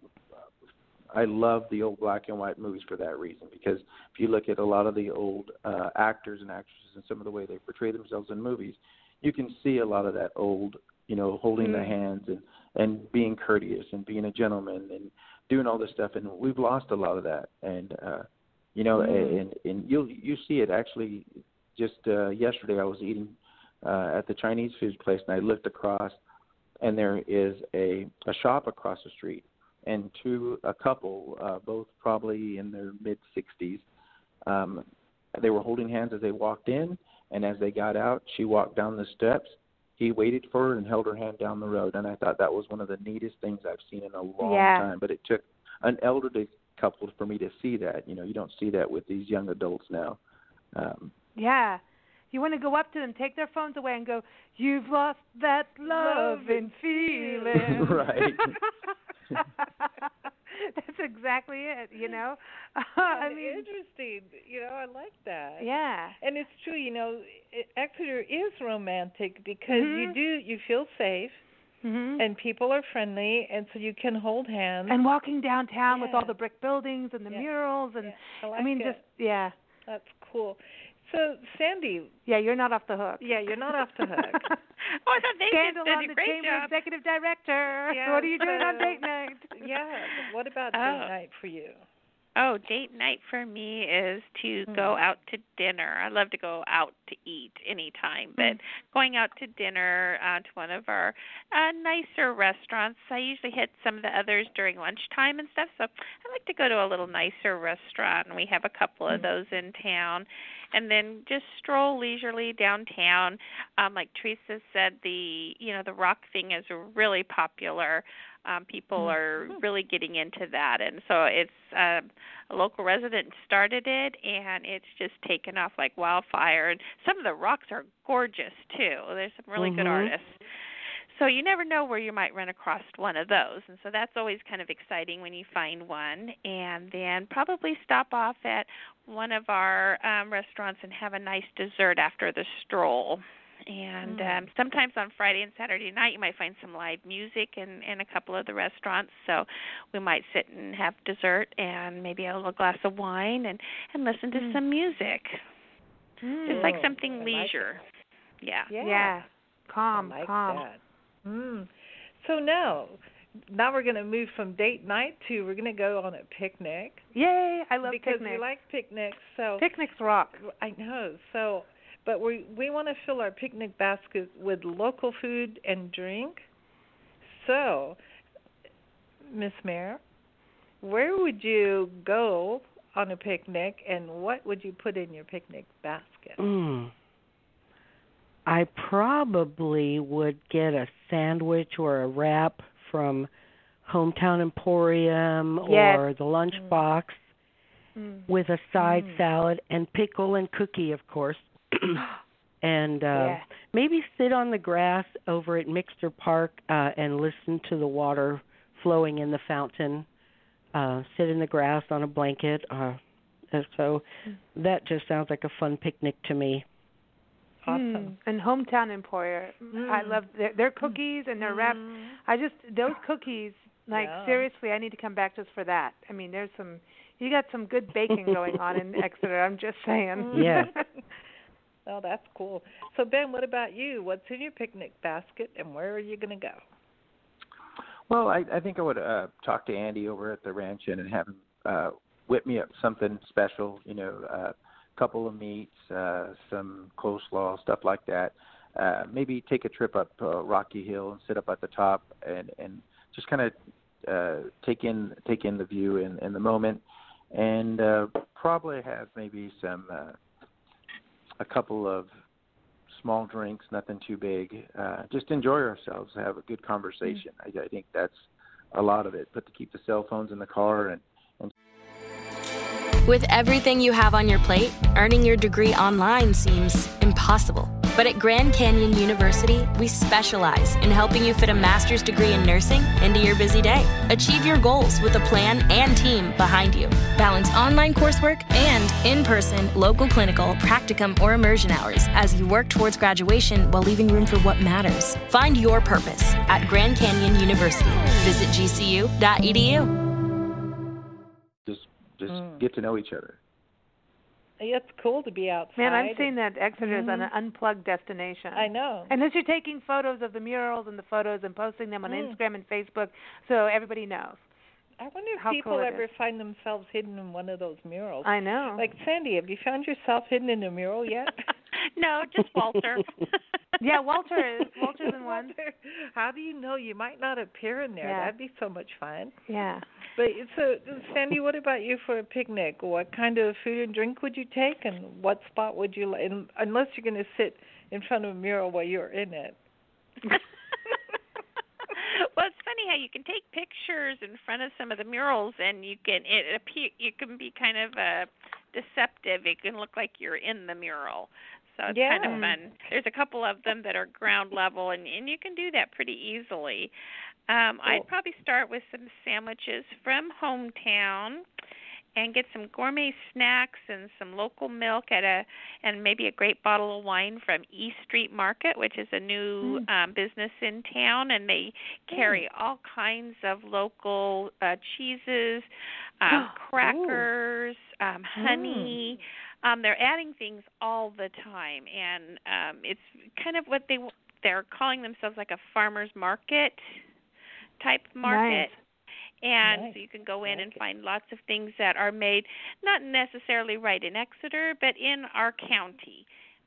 i love the old black and white movies for that reason because if you look at a lot of the old uh actors and actresses and some of the way they portray themselves in movies you can see a lot of that old you know holding the Mm. hands and and being courteous and being a gentleman and doing all this stuff and we've lost a lot of that and uh you know Mm. and and you'll you see it actually just uh yesterday I was eating uh at the Chinese food place and I looked across and there is a a shop across the street and two a couple uh both probably in their mid 60s um they were holding hands as they walked in and as they got out she walked down the steps he waited for her and held her hand down the road and I thought that was one of the neatest things I've seen in a long Yeah. time but it took an elderly couple for me to see that you know you don't see that with these young adults now um Yeah. You want to go up to them, take their phones away, and go, "You've lost that love and feeling." Right. [LAUGHS] That's exactly it. You know. [LAUGHS] I And mean, interesting. You know, I like that. yeah. And it's true, you know, i- Exeter is romantic because you Mhm. do you feel safe hmm and people are friendly and so you can hold hands. And walking downtown with all the brick buildings and the Yeah. murals and Yeah, I, like I mean, it. just yeah, that's cool. So Sandy, yeah. You're not off the hook. yeah, you're not off the hook. [LAUGHS] oh, I thought they Scandal did on a the great Chamber job. Executive Director. Yeah, [LAUGHS] what are you doing on date night? [LAUGHS] yeah. What about Oh. date night for you? Oh, date night for me is to Mm. go out to dinner. I love to go out to eat anytime, but going out to dinner uh, to one of our uh, nicer restaurants. I usually hit some of the others during lunchtime and stuff, so I like to go to a little nicer restaurant, and we have a couple of Mm. those in town. And then just stroll leisurely downtown. Um, like Teresa said, the you know the rock thing is really popular um, people are really getting into that. And so it's um a local resident started it and it's just taken off like wildfire. And some of the rocks are gorgeous too. There's some really good Mhm. artists. So you never know where you might run across one of those. And so that's always kind of exciting when you find one. And then probably stop off at one of our um restaurants and have a nice dessert after the stroll and Mm. um sometimes on Friday and Saturday night you might find some live music in in a couple of the restaurants so we might sit and have dessert and maybe a little glass of wine and and listen to Mm. some music just like Oh, something I like leisure yeah Yeah. Yeah. Calm, like calm. that. Mm. So now, now we're going to move from date night to we're going to go on a picnic Yay! I love because picnics. we like picnics. So Picnics rock. I know. So, but we we want to fill our picnic basket with local food and drink. So, Miss Mayor, where would you go on a picnic, and what would you put in your picnic basket? Mm. I probably would get a sandwich or a wrap from Hometown Emporium Yes. or the lunchbox Mm. with a side Mm. salad and pickle and cookie, of course. [CLEARS THROAT] and uh Yeah. maybe sit on the grass over at Mixter Park uh and listen to the water flowing in the fountain. Uh sit in the grass on a blanket uh so that just sounds like a fun picnic to me. Awesome. Mm. And Hometown Emporium. I Mm. love their their cookies and their wraps. Mm. I just those cookies. Like Yeah. seriously, I need to come back just for that. I mean, there's some. You got some good baking going on in [LAUGHS] Exeter. I'm just saying. Yeah. Oh, that's cool. So Ben, what about you? What's in your picnic basket, and where are you going to go? Well, I, I think I would uh, talk to Andy over at the ranch and, and have him uh, whip me up something special. You know, a uh, couple of meats, uh, some coleslaw, stuff like that. Uh, maybe take a trip up uh, Rocky Hill and sit up at the top and and just kind of uh, take in take in the view and, and the moment, and uh, probably have maybe some uh, a couple of small drinks, nothing too big. Uh, just enjoy ourselves, have a good conversation. Mm-hmm. I, I think that's a lot of it. But to keep the cell phones in the car and, and with everything you have on your plate, earning your degree online seems impossible. But at Grand Canyon University, we specialize in helping you fit a master's degree in nursing into your busy day. Achieve your goals with a plan and team behind you. Balance online coursework and in person, local clinical, practicum, or immersion hours as you work towards graduation while leaving room for what matters. Find your purpose at Grand Canyon University. Visit gcu.edu. Just, just mm. get to know each other. It's cool to be outside. Man, I'm seeing that Exeter is mm-hmm. an unplugged destination. I know. And as you're taking photos of the murals and the photos and posting them on mm. Instagram and Facebook, so everybody knows. I wonder if How people cool ever find themselves hidden in one of those murals. I know. Like Sandy, have you found yourself hidden in a mural yet? [LAUGHS] [LAUGHS] no, just Walter. [LAUGHS] yeah, Walter is. Walter's in one. Walter, how do you know you might not appear in there? Yeah. That'd be so much fun. Yeah. But so, Sandy, what about you for a picnic? What kind of food and drink would you take, and what spot would you like? Unless you're going to sit in front of a mural while you're in it. [LAUGHS] well, it's funny how you can take pictures in front of some of the murals, and you can it appear you can be kind of uh, deceptive. It can look like you're in the mural. So it's yeah. kind of fun. There's a couple of them that are ground level, and and you can do that pretty easily. Um, cool. I'd probably start with some sandwiches from hometown and get some gourmet snacks and some local milk at a and maybe a great bottle of wine from East Street Market, which is a new mm. um business in town and they carry mm. all kinds of local uh cheeses, [GASPS] um crackers, um honey. Mm. Um they're adding things all the time and um it's kind of what they they're calling themselves like a farmers market type market. Nice. And nice. so you can go in like and it. find lots of things that are made not necessarily right in Exeter, but in our county.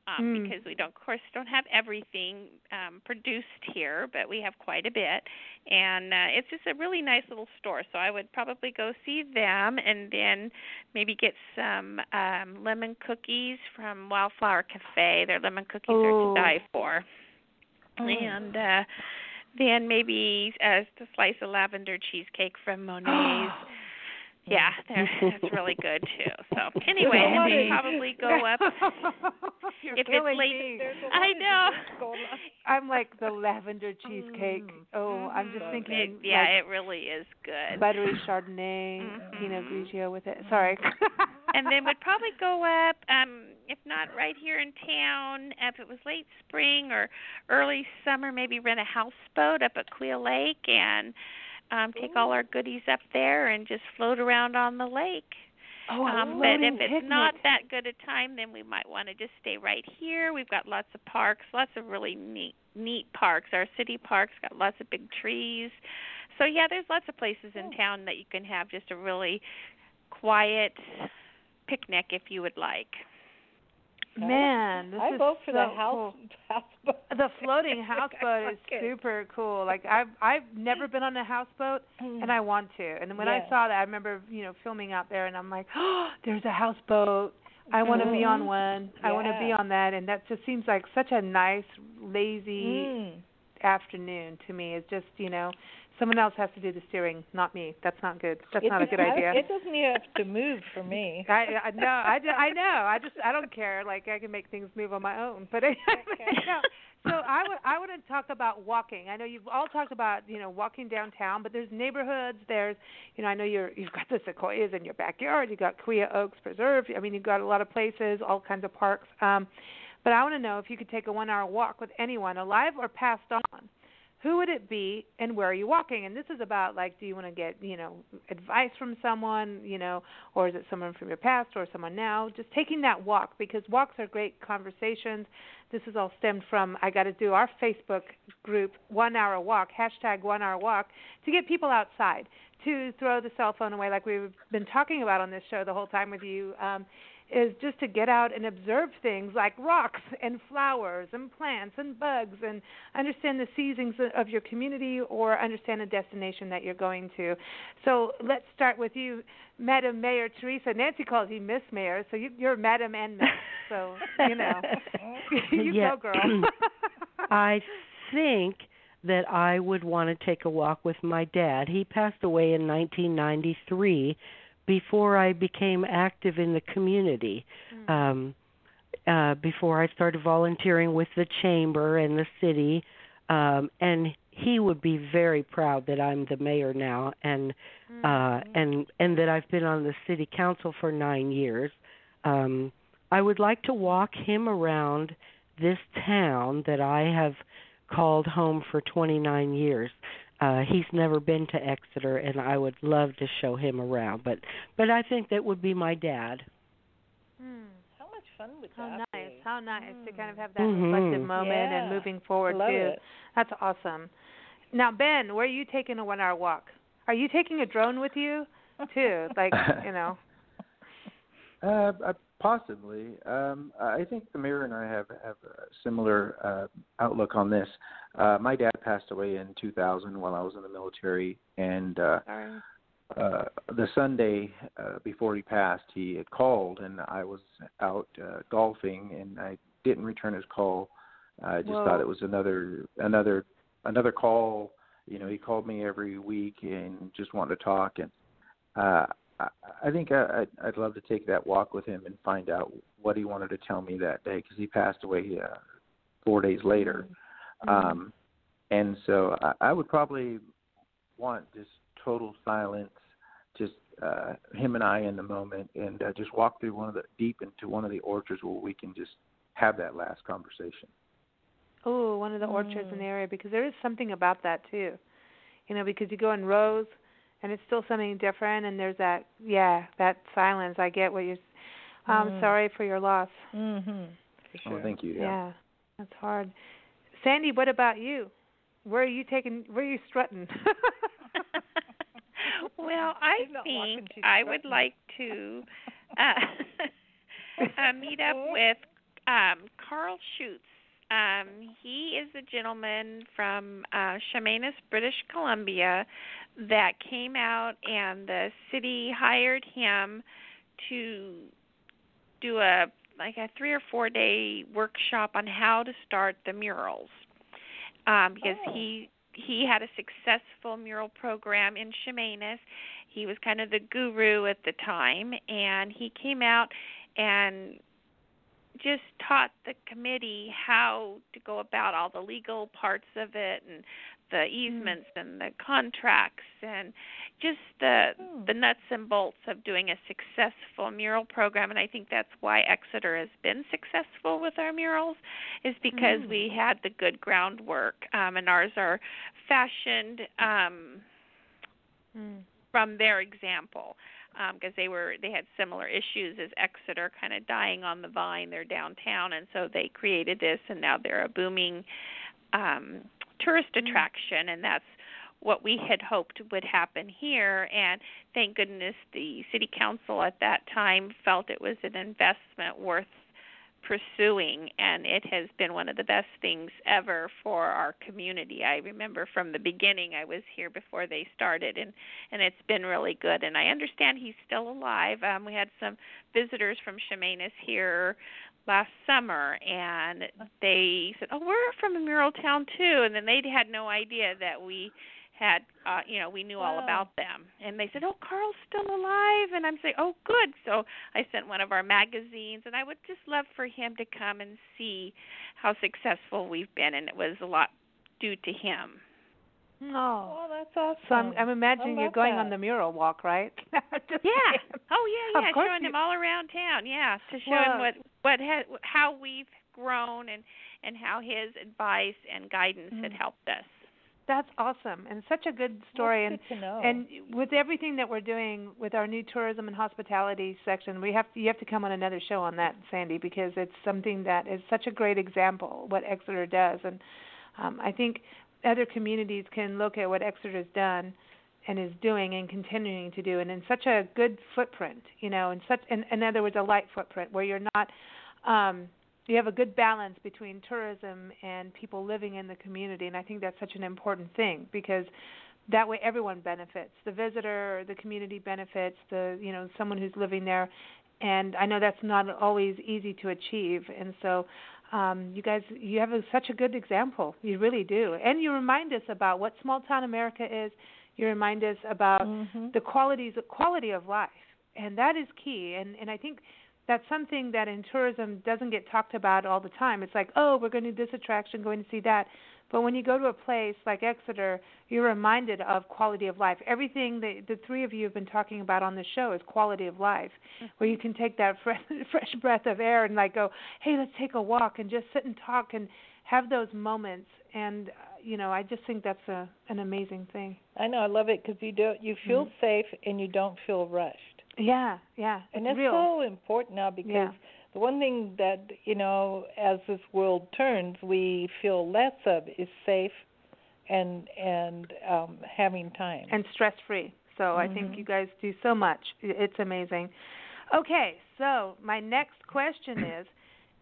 Um, Mm. because we don't of course don't have everything um produced here, but we have quite a bit. And uh, it's just a really nice little store. So I would probably go see them and then maybe get some um lemon cookies from Wildflower Cafe. Their lemon cookies are to die for. Mm. And uh then maybe a, a slice of lavender cheesecake from [GASPS] Monet's. Yeah, they're, that's really good too. So [LAUGHS] anyway, and then probably go [LAUGHS] up You're if it's killing late. me. I know. I'm like the lavender cheesecake. Mm. Oh, I'm just It, thinking. yeah, like, it really is good. buttery Chardonnay, Mhm. Pinot Grigio with it. Sorry. and then would [LAUGHS] probably go up um if not right here in town if it was late spring or early summer maybe rent a houseboat up at Kaweah Lake and um take all our goodies up there and just float around on the lake. Oh, um but if it's picnic. not that good a time then we might want to just stay right here. We've got lots of parks lots of really neat neat parks. Our city parks got lots of big trees. So yeah there's lots of places in town that you can have just a really quiet picnic if you would like. Man, this I is vote for so the house cool. [LAUGHS] houseboat. The floating [LAUGHS] houseboat is super cool. Like I've I've never been on a houseboat and I want to. And when I saw that, I remember you know filming out there, and I'm like, oh, [GASPS] there's a houseboat. I want to be on Mhm. one. I want to be on that, and that just seems like such a nice, lazy Mm. afternoon to me. It's just you know, someone else has to do the steering, not me. That's not good. That's It not a good idea. It doesn't even have to move for me. [LAUGHS] I, I no, I, I know. I just I don't care. Like I can make things move on my own. But [LAUGHS] [LAUGHS] no. So I would I want to talk about walking. I know you've all talked about you know walking downtown, but there's neighborhoods. There's you know I know you're you've got the sequoias in your backyard. You've got Kaweah Oaks Preserve. I mean you've got a lot of places, all kinds of parks. Um, but I want to know if you could take a one hour walk with anyone, alive or passed on. Who would it be and where are you walking? And this is about like do you want to get you know advice from someone you know or is it someone from your past or someone now? Just taking that walk because walks are great conversations. This is all stemmed from i got to do our facebook group one hour walk hashtag one hour walk to get people outside to throw the cell phone away like we've been talking about on this show the whole time with you. Um is just to get out and observe things like rocks and flowers and plants and bugs and understand the seasons of your community or understand a destination that you're going to. So let's start with you, Madam Mayor Teresa. Nancy calls you Miss Mayor, so you, you're Madam and Miss. So you know, [LAUGHS] you yeah. go, girl. [CLEARS THROAT] I think that I would want to take a walk with my dad. He passed away in 1993 before I became active in the community. Mm. Um, uh, before I started volunteering with the chamber and the city, um, and he would be very proud that I'm the mayor now, and mm. uh, and and that I've been on the city council for nine years. Um, I would like to walk him around this town that I have called home for 29 years uh he's never been to Exeter and I would love to show him around but but I think that would be my dad. Hmm. How much fun would How that nice. be? How nice Mm. to kind of have that Mhm. reflective moment Yeah. and moving forward Love too. it. That's awesome. Now Ben, where are you taking a one hour walk? Are you taking a drone with you too? Like, [LAUGHS] you know. Uh, uh, possibly. Um, I think the mayor and I have have a similar uh, outlook on this. Uh, my dad passed away in 2000 while I was in the military, and uh, uh, the Sunday uh, before he passed, he had called, and I was out uh, golfing, and I didn't return his call. I just Whoa. thought it was another another another call. You know, he called me every week and just wanted to talk, and uh, I, I think I, I'd, I'd love to take that walk with him and find out what he wanted to tell me that day because he passed away uh, four days later. Mm-hmm. Um, and so I, I would probably want just total silence, just uh, him and I in the moment, and uh, just walk through one of the deep into one of the orchards where we can just have that last conversation. Oh, one of the orchards Mm. in the area because there is something about that too. You know, because you go in rows and it's still something different and there's that yeah, that silence. I get what you're I'm Mm. sorry for your loss. mm-hmm. For sure. Oh, thank you. Yeah. That's hard. Sandy, what about you? Where are you taking where are you strutting? [LAUGHS] well, I She's not walking, think I would like to uh, [LAUGHS] uh, meet up with um, Karl Schutz. Um, he is a gentleman from uh, Chemainus, British Columbia, that came out and the city hired him to do a like a three or four day workshop on how to start the murals um, because Oh. he he had a successful mural program in Chemainus. He was kind of the guru at the time, and he came out and just taught the committee how to go about all the legal parts of it and the easements and the contracts and just the Hmm. the nuts and bolts of doing a successful mural program and I think that's why Exeter has been successful with our murals is because Mm. we had the good groundwork um and ours are fashioned um mm. from their example because they were they had similar issues as Exeter kind of dying on the vine they're downtown and so they created this and now they're a booming um tourist attraction and that's what we had hoped would happen here and thank goodness the city council at that time felt it was an investment worth pursuing and it has been one of the best things ever for our community. I remember from the beginning I was here before they started and and it's been really good and I understand he's still alive. Um we had some visitors from Chemainus here last summer and they said, "Oh, we're from a mural town too." And then they had no idea that we had uh you know we knew all about them. And they said oh Karl's still alive and i'm saying oh good. So i sent one of our magazines and i would just love for him to come and see how successful we've been and it was a lot due to him No. Oh, that's awesome. So I'm I'm imagining you're going that. on the mural walk, right? [LAUGHS] Yeah saying. oh yeah yeah showing you- him all around town yeah to show Well- him what what ha- how we've grown and and how his advice and guidance had Mm. helped us That's awesome and such a good story. That's and good know. and with everything that we're doing with our new tourism and hospitality section, we have to, you have to come on another show on that, Sandy, because it's something that is such a great example what Exeter does. And um, I think other communities can look at what Exeter's done and is doing and continuing to do, and in such a good footprint, you know, in such, in, in other words, a light footprint where you're not. Um, you have a good balance between tourism and people living in the community and i think that's such an important thing because that way everyone benefits the visitor the community benefits the you know someone who's living there and i know that's not always easy to achieve and so um, you guys you have a, such a good example you really do and you remind us about what small town america is you remind us about mm-hmm. the qualities quality of life and that is key and and i think that's something that in tourism doesn't get talked about all the time. It's like, oh, we're going to do this attraction, going to see that. But when you go to a place like Exeter, you're reminded of quality of life. Everything that the three of you have been talking about on the show is quality of life, mm-hmm. where you can take that [LAUGHS] fresh, fresh breath of air and like go, hey, let's take a walk and just sit and talk and have those moments. And uh, you know, I just think that's a an amazing thing. I know, I love it because you do you feel mm-hmm. safe and you don't feel rushed. Yeah, yeah. And it's so important now because yeah. The one thing that, you know, as this world turns, we feel less of is safe and and um having time. And stress free. So mm-hmm. I think you guys do so much. It's amazing. Okay, so my next question is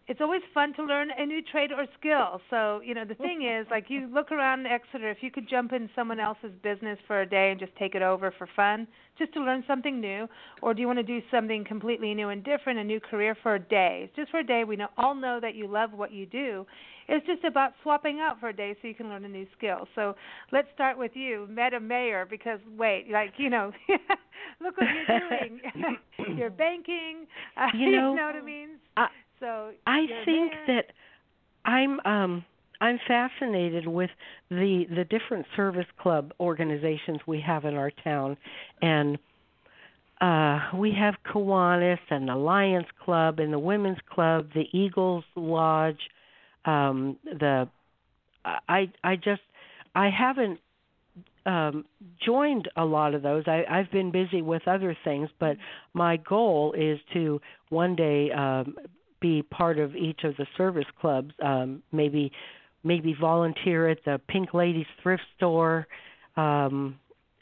it's always fun to learn a new trade or skill. So, you know, the thing is, like, you look around Exeter, if you could jump in someone else's business for a day and just take it over for fun, just to learn something new, or do you want to do something completely new and different, a new career for a day? Just for a day, we know, all know that you love what you do. It's just about swapping out for a day so you can learn a new skill. So let's start with you, Meta Mayor, because wait, like, you know, [LAUGHS] look what you're doing. [LAUGHS] [COUGHS] you're banking. Uh, [LAUGHS] you, know, you know what I mean? I, so I think there. that I'm um I'm fascinated with the the different service club organizations we have in our town and uh we have Kiwanis and the Lions Club and the Women's Club, the Eagles Lodge, um the I I just I haven't um joined a lot of those. I I've been busy with other things, but my goal is to one day um be part of each of the service clubs. Um, maybe maybe volunteer at the Pink Ladies thrift store, um,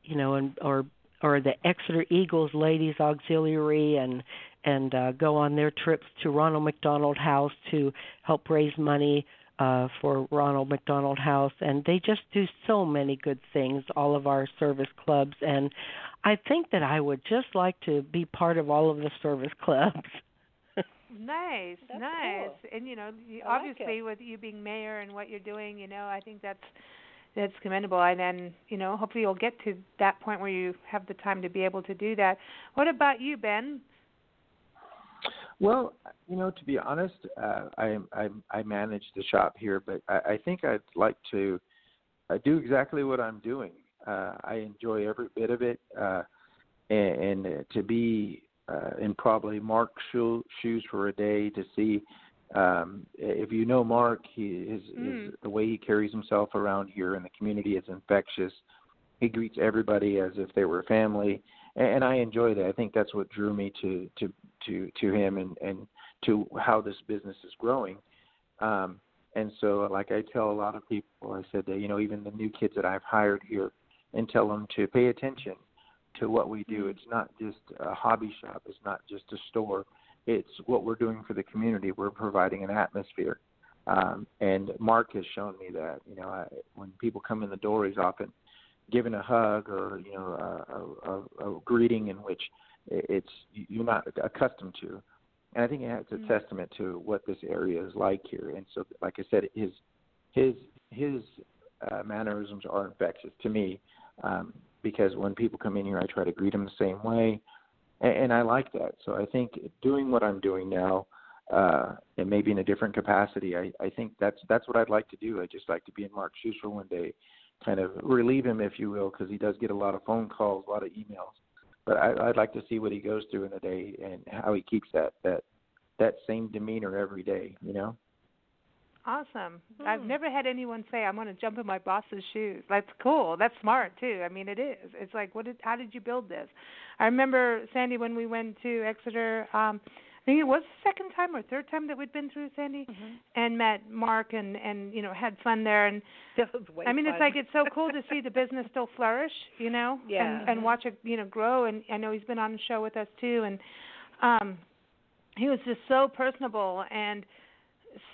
you know, and or or the Exeter Eagles Ladies Auxiliary, and and uh, go on their trips to Ronald McDonald House to help raise money uh, for Ronald McDonald House, and they just do so many good things. All of our service clubs, and I think that I would just like to be part of all of the service [LAUGHS] clubs. Nice, That's nice. cool. And you know, you, I like obviously it. with you being mayor and what you're doing, you know, I think that's that's commendable. And then, you know, hopefully you'll get to that point where you have the time to be able to do that. What about you, Ben? Well, you know, to be honest, uh, I, I I manage the shop here, but I, I think I'd like to uh, do exactly what I'm doing. Uh, I enjoy every bit of it, uh, and, and uh, to be uh, in probably Mark's shoe, shoes for a day to see um, if you know Mark, he his, Mm. his the way he carries himself around here in the community is infectious. He greets everybody as if they were family, and, and I enjoy that. I think that's what drew me to to to to him and and to how this business is growing. Um, and so, like I tell a lot of people, I said that you know even the new kids that I've hired here, and tell them to pay attention to what we do. It's not just a hobby shop. It's not just a store. It's what we're doing for the community. We're providing an atmosphere. Um, and Mark has shown me that. You know, I, when people come in the door, he's often given a hug or you know a, a, a, greeting in which it's you're not accustomed to. And I think it's a Mm. testament to what this area is like here. And so, like I said, his his his uh, mannerisms are infectious to me. Um, because when people come in here, I try to greet them the same way, and, and I like that. So I think doing what I'm doing now, uh, and maybe in a different capacity, I, I think that's that's what I'd like to do. I just like to be in Mark's shoes for one day, kind of relieve him, if you will, because he does get a lot of phone calls, a lot of emails. But I, I'd like to see what he goes through in a day and how he keeps that that that same demeanor every day. You know. Awesome. Hmm. I've never had anyone say I'm going to jump in my boss's shoes. That's cool. That's smart too. I mean, it is. It's like, what did? How did you build this? I remember Sandy when we went to Exeter. um I think it was the second time or third time that we'd been through Sandy, Mm-hmm. and met Mark and and you know had fun there. And [LAUGHS] That was way I mean, it's like it's so cool to see the business still flourish, you know, [LAUGHS] Yeah. and and watch it, you know, grow. And I know he's been on the show with us too, and um, he was just so personable and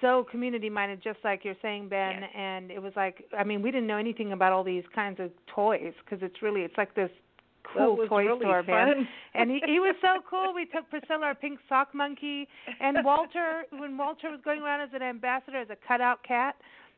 so community minded, just like you're saying, Ben. Yes. And it was like, I mean, we didn't know anything about all these kinds of toys because it's really, it's like this cool toy really store, man. And he he was so [LAUGHS] cool. We took Priscilla, our pink sock monkey, and Walter when Walter was going around as an ambassador as a cutout cat.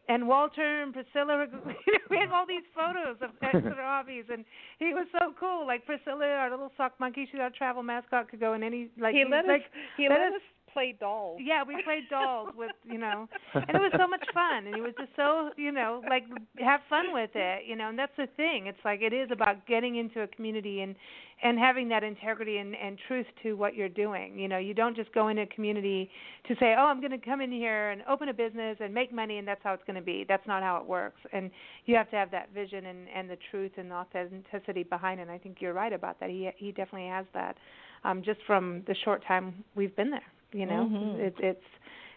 And Walter and Priscilla, were, [LAUGHS] we had all these photos of Exeter hobbies, and he was so cool. Like Priscilla, our little sock monkey, she's our travel mascot, could go in any like he let like us he let let us play dolls. yeah, we played dolls with you know, [LAUGHS] and it was so much fun, and he was just so you know like have fun with it, you know, and that's the thing. It's like it is about getting into a community and and having that integrity and and truth to what you're doing. You know, you don't just go into a community to say, oh, I'm going to come in here and open a business and make money, and that's how it's going to be. That's not how it works, and you have to have that vision and and the truth and authenticity behind it. And I think you're right about that. He he definitely has that, um, just from the short time we've been there you know Mhm. it's it's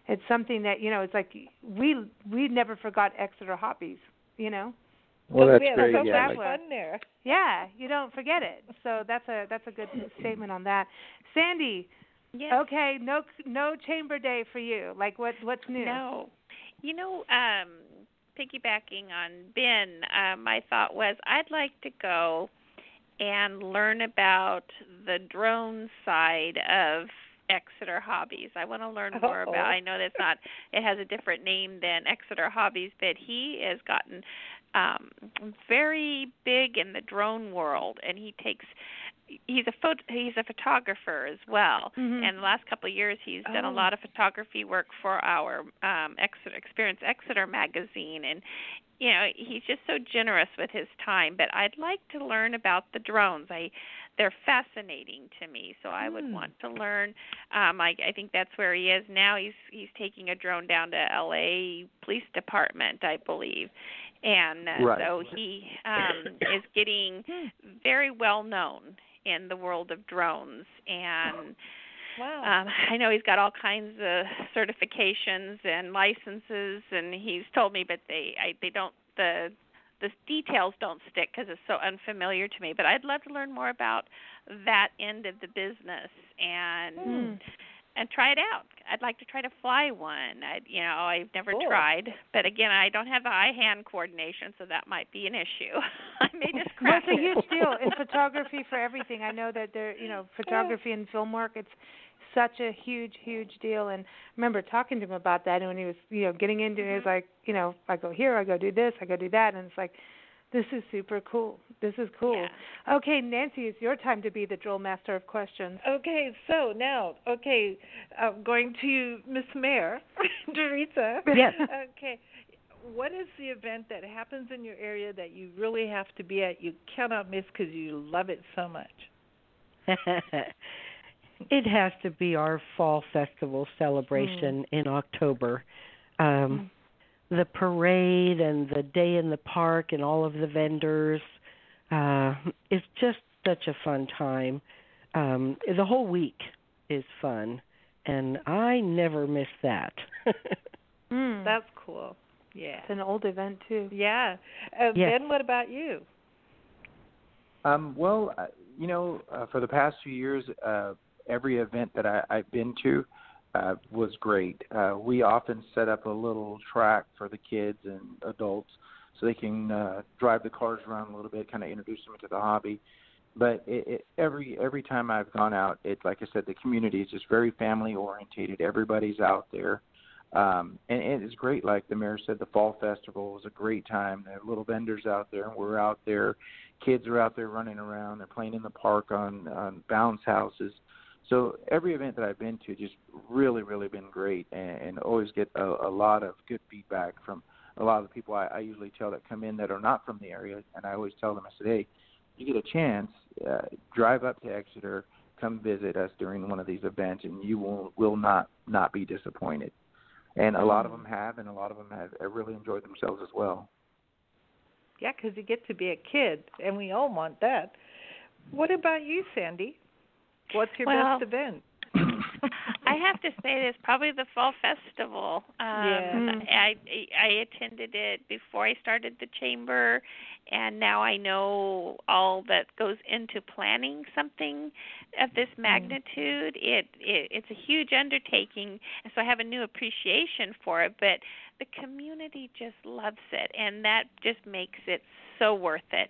it's something that you know it's like we we never forgot exeter hobbies you know Well, that's we great. so yeah, like- fun there. yeah you don't forget it so that's a that's a good statement on that sandy Yes. okay no no chamber day for you like what what's new No. You know, um, piggybacking on Ben, uh, my thought was I'd like to go and learn about the drone side of Exeter Hobbies. I want to learn more Uh-oh. about. I know that's not. It has a different name than Exeter Hobbies, but he has gotten um very big in the drone world, and he takes. He's a photo, he's a photographer as well, Mhm. and the last couple of years he's done a Oh. lot of photography work for our um Exeter Experience Exeter magazine and you know he's just so generous with his time but I'd like to learn about the drones. I they're fascinating to me so I would Hmm. want to learn um I I think that's where he is now. He's he's taking a drone down to LA Police Department I believe. And uh, Right. so he um is getting very well known in the world of drones. And Wow. um, I know he's got all kinds of certifications and licenses, and he's told me, but they I, they don't the the details don't stick because it's so unfamiliar to me. But I'd love to learn more about that end of the business and Mm. And try it out. I'd like to try to fly one. I you know I've never Cool. tried, but again I don't have eye hand coordination, so that might be an issue. [LAUGHS] I may just well, crash it's a huge deal in [LAUGHS] photography for everything. I know that there, you know, photography and film work. It's such a huge, huge deal. And I remember talking to him about that, and when he was, you know, getting into it, he was mm-hmm. like, you know, I go here, I go do this, I go do that, and it's like, this is super cool. This is cool. Yeah. Okay, Nancy, it's your time to be the drill master of questions. Okay, so now, okay, I'm going to Miss Mayor, [LAUGHS] Teresa. Yes. Okay, what is the event that happens in your area that you really have to be at? You cannot miss because you love it so much. [LAUGHS] it has to be our fall festival celebration in October. Um the parade and the day in the park and all of the vendors uh it's just such a fun time. Um the whole week is fun and I never miss that. [LAUGHS] Mm. That's cool. Yeah. it's an old event too. Yeah. Uh, Yes. Ben, what about you? Um, well, uh, you know, uh, for the past few years, uh, every event that I, I've been to uh, was great. Uh, we often set up a little track for the kids and adults so they can uh, drive the cars around a little bit, kind of introduce them to the hobby. But it, it, every every time I've gone out, it like I said, the community is just very family orientated. Everybody's out there. Um, and, and it's great, like the mayor said, the fall festival was a great time. There are little vendors out there, and we're out there kids are out there running around. They're playing in the park on on bounce houses. So every event that I've been to, just really, really been great, and, and always get a, a lot of good feedback from a lot of the people I, I usually tell that come in that are not from the area, and I always tell them, I said, hey, you get a chance, uh, drive up to Exeter, come visit us during one of these events, and you will will not not be disappointed. and a lot of them have, and a lot of them have, have really enjoyed themselves as well. Yeah, because you get to be a kid, and we all want that. What about you, Sandy? What's your well, best event? [LAUGHS] I have to say this probably the fall festival. Um yeah. I I attended it before I started the chamber and now I know all that goes into planning something of this Mm. magnitude. It, it it's a huge undertaking and so I have a new appreciation for it, but the community just loves it and that just makes it so worth it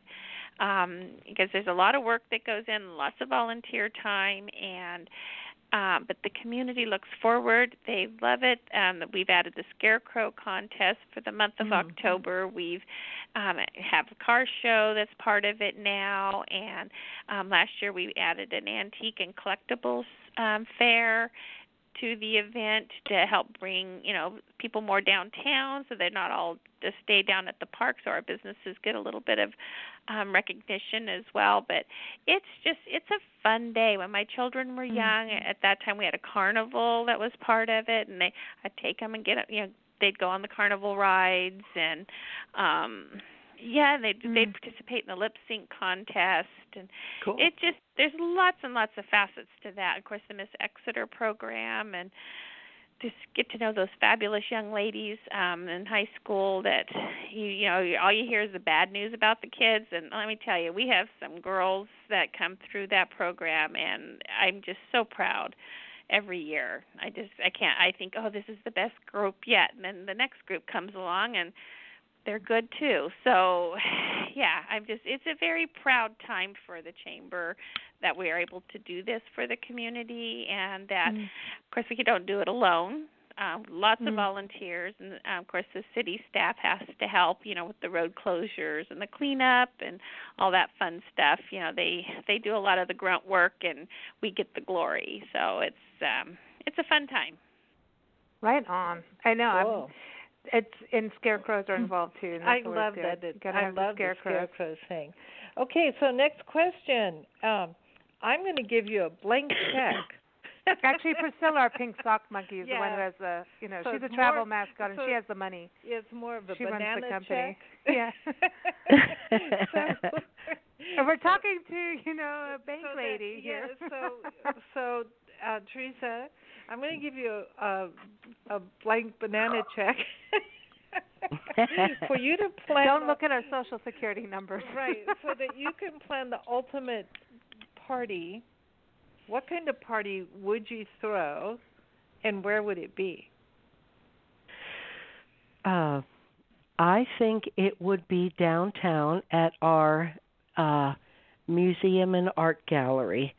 um, because there's a lot of work that goes in, lots of volunteer time, and um, but the community looks forward. They love it. Um, we've added the scarecrow contest for the month of Mm-hmm. October. We've um, have a car show that's part of it now, and um, last year we added an antique and collectibles um, fair to the event to help bring you know people more downtown so they're not all just stay down at the park so our businesses get a little bit of um recognition as well. But it's just it's a fun day. When my children were young at that time we had a carnival that was part of it and they I'd take them and get you know they'd go on the carnival rides and um yeah they'd they'd participate in the lip sync contest and Cool. it just there's lots and lots of facets to that. Of course, the Miss Exeter program and just get to know those fabulous young ladies um in high school that you you know all you hear is the bad news about the kids and let me tell you we have some girls that come through that program and I'm just so proud every year. I just I can't I think oh this is the best group yet and then the next group comes along and they're good too. So, [SIGHS] yeah, I'm just it's a very proud time for the chamber that we are able to do this for the community and that Mm. of course we don't do it alone. Um, lots of Mm. volunteers, and um, of course the city staff has to help, you know, with the road closures and the cleanup and all that fun stuff. You know, they they do a lot of the grunt work, and we get the glory. So it's um, it's a fun time. Right on. I know. I'm- Cool. It's and scarecrows are involved too. And I love good. that. It, I love the the scarecrows. scarecrow thing. Okay, so next question. Um, I'm going to give you a blank check. [LAUGHS] Actually, Priscilla, our pink sock monkey, is the one who has the. You know, So she's a travel more- mascot and so she has the money. It's more of a She runs the banana company. check. Yeah. [LAUGHS] [LAUGHS] so, And we're talking to you know a bank so that- lady here. Yeah, so so uh Teresa, I'm going to give you a a blank banana check [LAUGHS] for you to plan Don't the- look at our social security numbers. right, so that you can plan the ultimate party. What kind of party would you throw and where would it be? Uh, I think it would be downtown at our uh, museum and art gallery.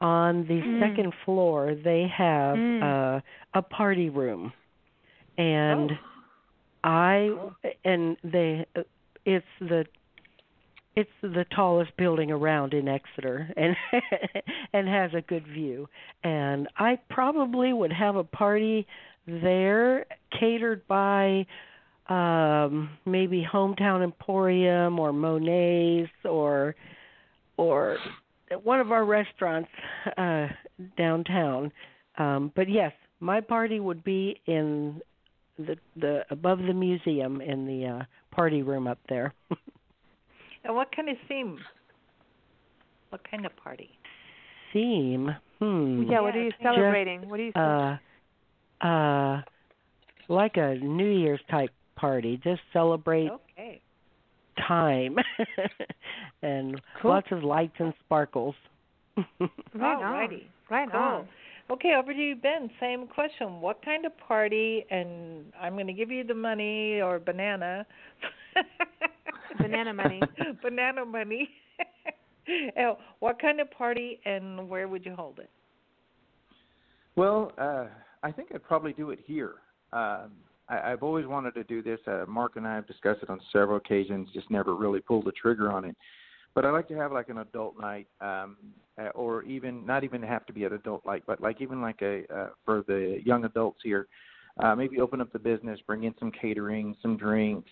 On the Mm. second floor, they have Mm. uh, a party room, and Oh. I and they uh, it's the it's the tallest building around in Exeter and [LAUGHS] and has a good view. And I probably would have a party there catered by um maybe Hometown Emporium or Monet's or or one of our restaurants uh downtown. Um but yes, my party would be in the the above the museum in the uh party room up there. [LAUGHS] And what kind of theme? What kind of party? Theme. Hmm. Yeah, what are you Just, celebrating? what are you uh uh like a New Year's type party. Just celebrate Okay. Time [LAUGHS] and Cool. lots of lights and sparkles. [LAUGHS] Right Alrighty. on. Right Cool. on. Okay, over to you, Ben. Same question. What kind of party? And I'm going to give you the money or banana. [LAUGHS] Banana money. banana money. What kind of party and where would you hold it? Well, uh, I think I'd probably do it here. Um, I, I've always wanted to do this. Uh, Mark and I have discussed it on several occasions, just never really pulled the trigger on it. But I like to have like an adult night, um, uh, or even not even have to be an adult night, but like even like a uh, for the young adults here, uh, maybe open up the business, bring in some catering, some drinks,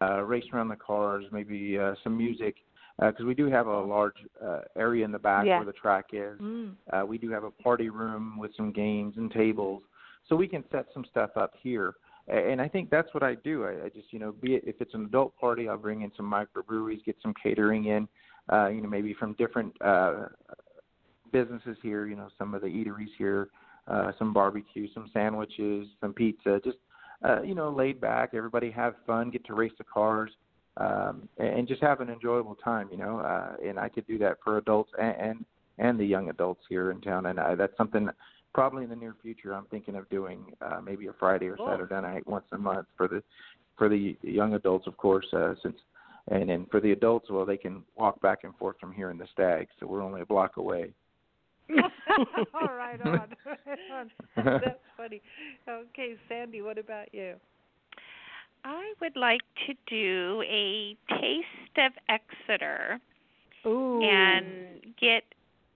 uh, race around the cars, maybe uh, some music, because we do have a large uh, area in the back Yeah. where the track is. Mm. Uh, we do have a party room with some games and tables. so we can set some stuff up here. And I think that's what I do. I, I just, you know, be it if it's an adult party, I'll bring in some microbreweries, get some catering in, uh, you know, maybe from different uh, businesses here. You know, some of the eateries here, uh, some barbecue, some sandwiches, some pizza. Just, uh, you know, laid back. Everybody have fun, get to race the cars um, and just have an enjoyable time, you know. Uh, and I could do that for adults and and, and the young adults here in town, and I, that's something probably in the near future I'm thinking of doing, uh, maybe a Friday or Saturday night once a month for the for the young adults, of course, uh, since and then for the adults, well, they can walk back and forth from here in the Stag, so we're only a block away. [LAUGHS] [LAUGHS] all right, on. [LAUGHS] on. That's funny. Okay, Sandy, what about you? I would like to do a taste of Exeter Ooh. and get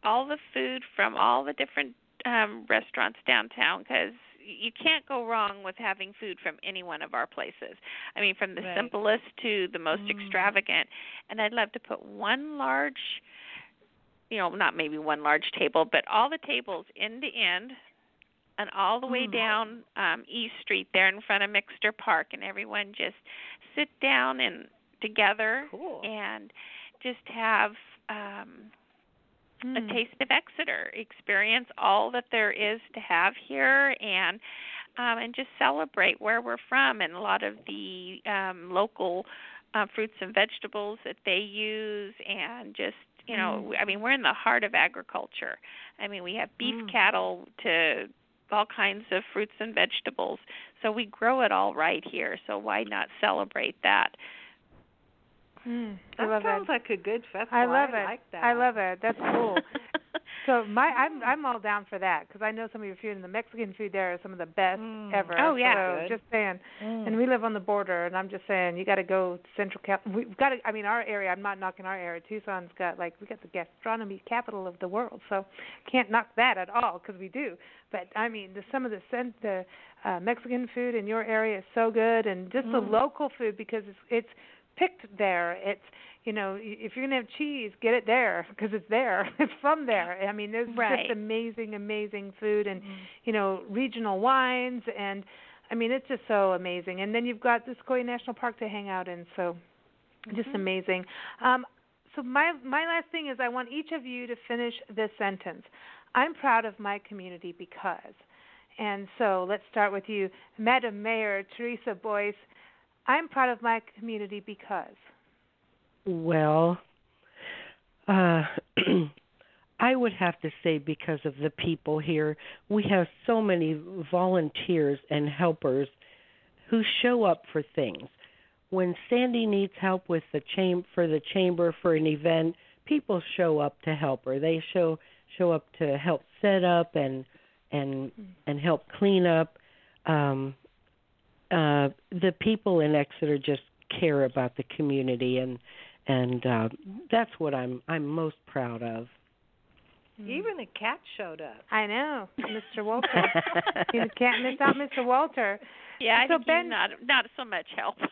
all the food from all the different um restaurants downtown because you can't go wrong with having food from any one of our places. I mean, from the Right. simplest to the most Mm. extravagant. And I'd love to put one large, you know, not maybe one large table, but all the tables end to end and all the way Mm. down um East Street there in front of Mixter Park and everyone just sit down and together Cool. and just have um a Mm. taste of Exeter, experience all that there is to have here, and um, and just celebrate where we're from and a lot of the um, local uh, fruits and vegetables that they use, and just you know, I mean, we're in the heart of agriculture. I mean, we have beef Mm. cattle to all kinds of fruits and vegetables, so we grow it all right here. So why not celebrate that? Mm, I That love sounds that. like a good festival. I love it. like that. I love it. That's cool. [LAUGHS] So my I'm I'm all down for that because I know some of your food and the Mexican food there is some of the best Mm. ever. Oh, yeah. So Good. just saying, Mm. and we live on the border, and I'm just saying you got to go to Central Cap. We've got to. I mean, our area. I'm not knocking our area. Tucson's got like we got the gastronomy capital of the world, so can't knock that at all because we do. But I mean, the some of the cent the uh, Mexican food in your area is so good, and just the Mm. local food because it's it's picked there. It's you know, if you're gonna have cheese, get it there because it's there. [LAUGHS] It's from there. I mean, there's Right. just amazing, amazing food and Mm. you know regional wines and I mean it's just so amazing. And then you've got the Sequoia National Park to hang out in. So just Mhm. amazing. Um, so my my last thing is I want each of you to finish this sentence. I'm proud of my community because. And so let's start with you, Madam Mayor Teresa Boyce. I'm proud of my community because. Well, uh, [CLEARS THROAT] I would have to say because of the people here, we have so many volunteers and helpers who show up for things. When Sandy needs help with the cham- for the chamber for an event, people show up to help her. They show show up to help set up and and and help clean up. Um, uh, the people in Exeter just care about the community and and uh, that's what I'm I'm most proud of. Even the cat showed up. I know, Mr. Walter. you can't miss out Mr. Walter. Yeah, I So think Ben- he's not not so much help. [LAUGHS]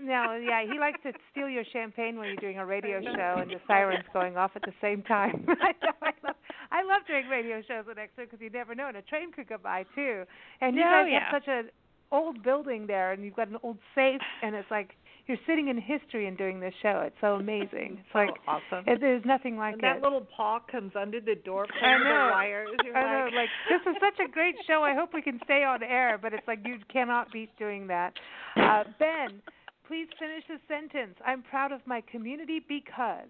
No, yeah, he likes to steal your champagne when you're doing a radio show and the sirens going off at the same time. [LAUGHS] I know, I love, I love doing radio shows in Exeter because you never know, and a train could go by too. And you guys yeah. have such an old building there, and you've got an old safe, and it's like you're sitting in history and doing this show. It's so amazing. It's [LAUGHS] like so awesome. it, there's nothing like and that it. little paw comes under the door, I pulling the wires. You're I know, like, like this is such a great show. I hope we can stay on air, but it's like you cannot beat doing that. Uh, ben, please finish the sentence. I'm proud of my community because.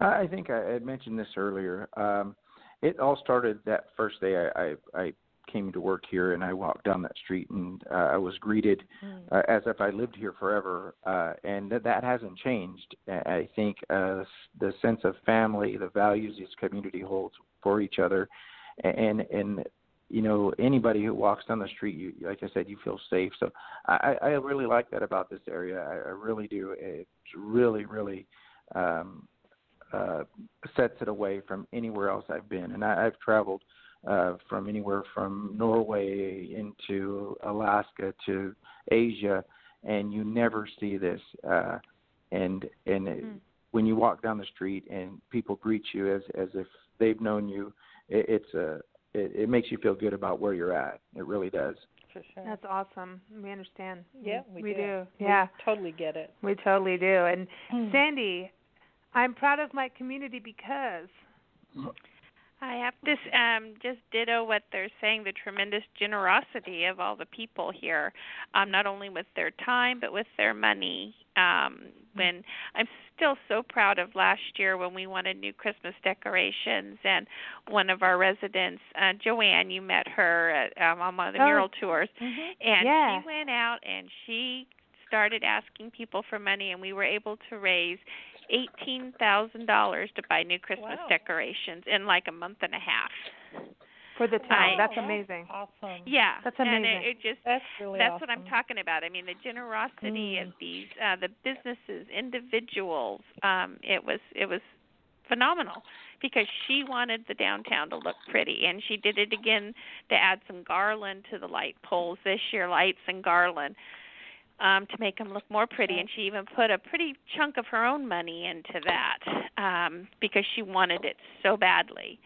I I think I had mentioned this earlier. Um, it all started that first day I, I, I came to work here, and I walked down that street, and uh, I was greeted uh, as if I lived here forever, uh, and that, that hasn't changed. I I think uh, the sense of family, the values this community holds for each other, and and you know anybody who walks down the street, you like I said, you feel safe. So I, I really like that about this area. I, I really do. It's really, really. Um, uh, sets it away from anywhere else I've been. And I, I've traveled uh, from anywhere from Norway into Alaska to Asia, and you never see this. Uh, and and it, when you walk down the street and people greet you as as if they've known you, it, it's a it, it makes you feel good about where you're at. It really does. For sure. That's awesome. We understand. yeah, we, we do. We Yeah, totally get it. we totally do. And Mm. Sandy, I'm proud of my community because I have to um, just ditto what they're saying the tremendous generosity of all the people here, um, not only with their time, but with their money. Um, when I'm still so proud of last year when we wanted new Christmas decorations, and one of our residents, uh, Joanne, you met her at, um, on one of the Oh. mural tours, and Yeah. she went out and she started asking people for money, and we were able to raise eighteen thousand dollars to buy new Christmas Wow. decorations in like a month and a half. for the town. I- That's amazing. Awesome. Yeah, That's And amazing. it, it just That's really that's awesome. what I'm talking about. I mean, the generosity Mm. of these uh the businesses, individuals. Um it was it was phenomenal because she wanted the downtown to look pretty and she did it again to add some garland to the light poles this year, lights and garland. Um, to make them look more pretty, and she even put a pretty chunk of her own money into that um, because she wanted it so badly.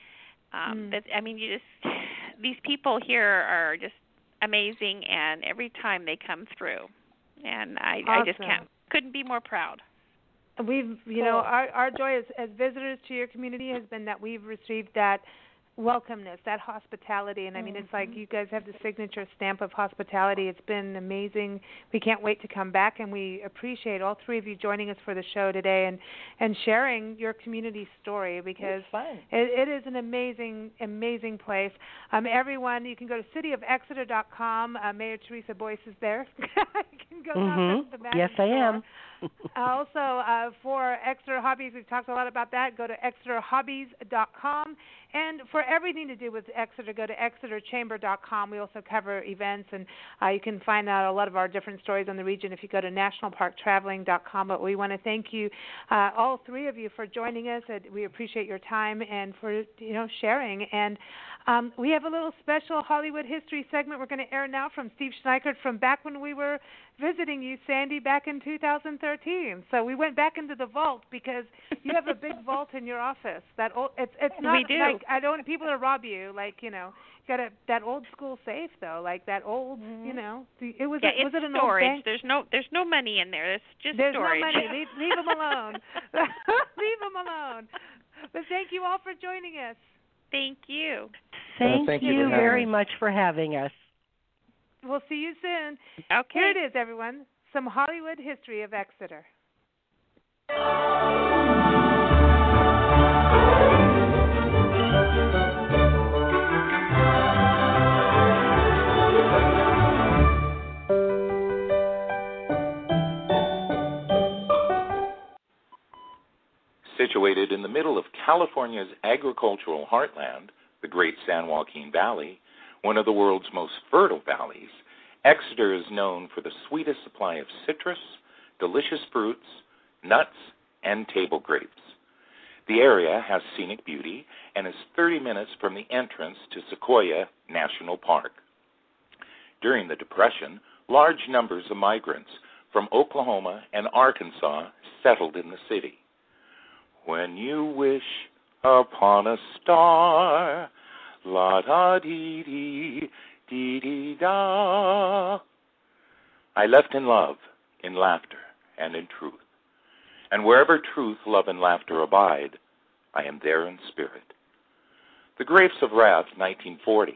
Um, Mm. But I mean, you just [SIGHS] these people here are just amazing, and every time they come through, and I I just can't couldn't be more proud. We've, you know, our our joy as as visitors to your community has been that we've received that welcomeness, that hospitality, and I mean, it's like you guys have the signature stamp of hospitality. It's been amazing. We can't wait to come back, and we appreciate all three of you joining us for the show today and and sharing your community story because it, it is an amazing, amazing place. Um, everyone, you can go to cityofexeter.com. Uh, Mayor Teresa Boyce is there. [LAUGHS] you can go Mhm. to the Yes, I am. [LAUGHS] also, uh, for Exeter Hobbies, we've talked a lot about that. Go to exeterhobbies.com. And for everything to do with Exeter, go to exeterchamber.com. We also cover events, and uh, you can find out a lot of our different stories on the region if you go to nationalparktraveling.com. But we want to thank you, uh, all three of you, for joining us. We appreciate your time and for you know sharing. And um, we have a little special Hollywood history segment we're going to air now from Steve Schneikert from back when we were visiting you, Sandy, back in 2013. So we went back into the vault because you have a big [LAUGHS] vault in your office. That old, it's it's not We do. like I don't want people to rob you. Like you know, got a that old school safe though, like that old you know. It was yeah, a, was it an storage. old bank? There's no there's no money in there. It's just There's storage. no money. Leave, leave them alone. [LAUGHS] [LAUGHS] leave them alone. But thank you all for joining us. Thank you. Uh, thank, thank you you very us. much for having us. We'll see you soon. Okay. Here it is, everyone. Some Hollywood history of Exeter. Situated in the middle of California's agricultural heartland, the Great San Joaquin Valley, one of the world's most fertile valleys, Exeter is known for the sweetest supply of citrus, delicious fruits, nuts, and table grapes. The area has scenic beauty and is 30 minutes from the entrance to Sequoia National Park. During the Depression, large numbers of migrants from Oklahoma and Arkansas settled in the city. When you wish upon a star, la da dee dee, dee dee da. I left in love, in laughter, and in truth. And wherever truth, love, and laughter abide, I am there in spirit. The Grapes of Wrath, 1940,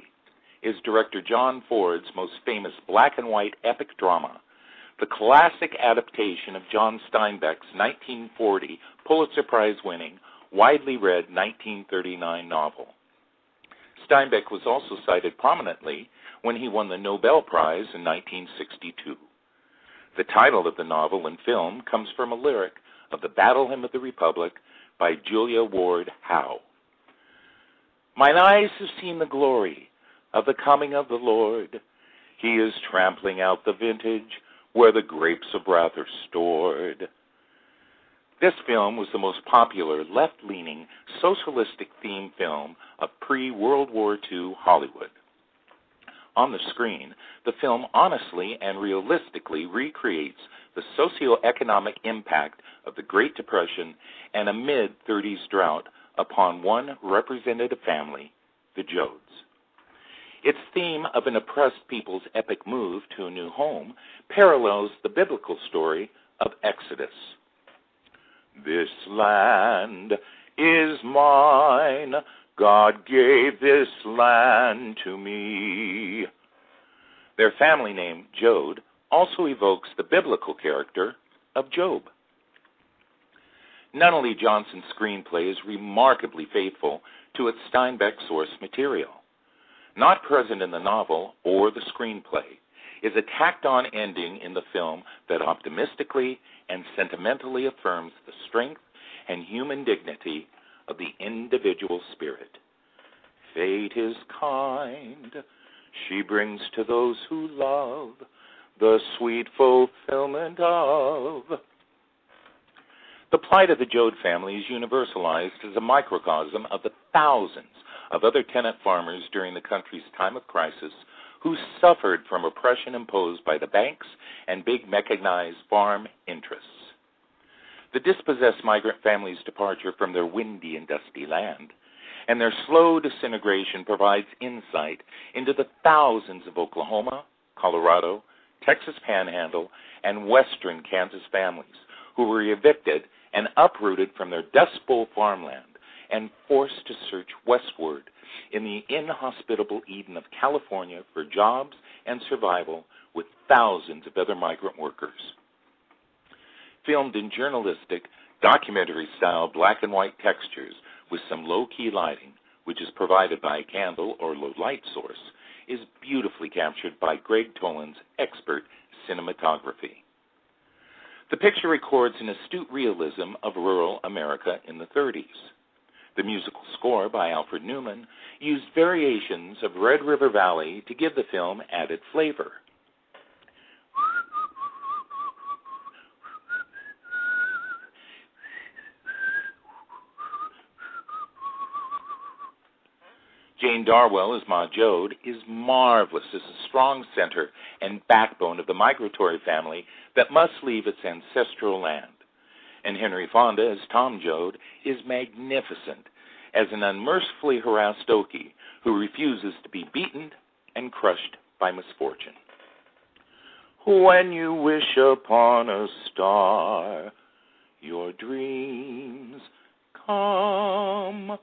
is director John Ford's most famous black and white epic drama, the classic adaptation of John Steinbeck's 1940 Pulitzer Prize winning, widely read 1939 novel. Steinbeck was also cited prominently when he won the Nobel Prize in 1962. The title of the novel and film comes from a lyric of the Battle Hymn of the Republic by Julia Ward Howe. Mine eyes have seen the glory of the coming of the Lord. He is trampling out the vintage where the grapes of wrath are stored. This film was the most popular left leaning socialistic theme film of pre World War II Hollywood. On the screen, the film honestly and realistically recreates the socioeconomic impact of the Great Depression and a mid 30s drought upon one representative family, the Joads. Its theme of an oppressed people's epic move to a new home parallels the biblical story of Exodus. This land is mine. God gave this land to me. Their family name, Joad, also evokes the biblical character of Job. Nunnally Johnson's screenplay is remarkably faithful to its Steinbeck source material. Not present in the novel or the screenplay is a tacked on ending in the film that optimistically and sentimentally affirms the strength and human dignity of the individual spirit. Fate is kind. She brings to those who love the sweet fulfillment of. The plight of the Joad family is universalized as a microcosm of the thousands of other tenant farmers during the country's time of crisis who suffered from oppression imposed by the banks and big mechanized farm interests. The dispossessed migrant families' departure from their windy and dusty land and their slow disintegration provides insight into the thousands of Oklahoma, Colorado, Texas Panhandle, and western Kansas families who were evicted and uprooted from their Dust Bowl farmland and forced to search westward in the inhospitable Eden of California for jobs and survival with thousands of other migrant workers filmed in journalistic, documentary style black and white textures with some low key lighting, which is provided by a candle or low light source, is beautifully captured by Gregg Toland's expert cinematography. The picture records an astute realism of rural America in the 30s. The musical score by Alfred Newman used variations of Red River Valley to give the film added flavor. Jane Darwell as Ma Joad is marvelous as a strong center and backbone of the migratory family that must leave its ancestral land. And Henry Fonda as Tom Joad is magnificent as an unmercifully harassed Okie who refuses to be beaten and crushed by misfortune. When you wish upon a star, your dreams come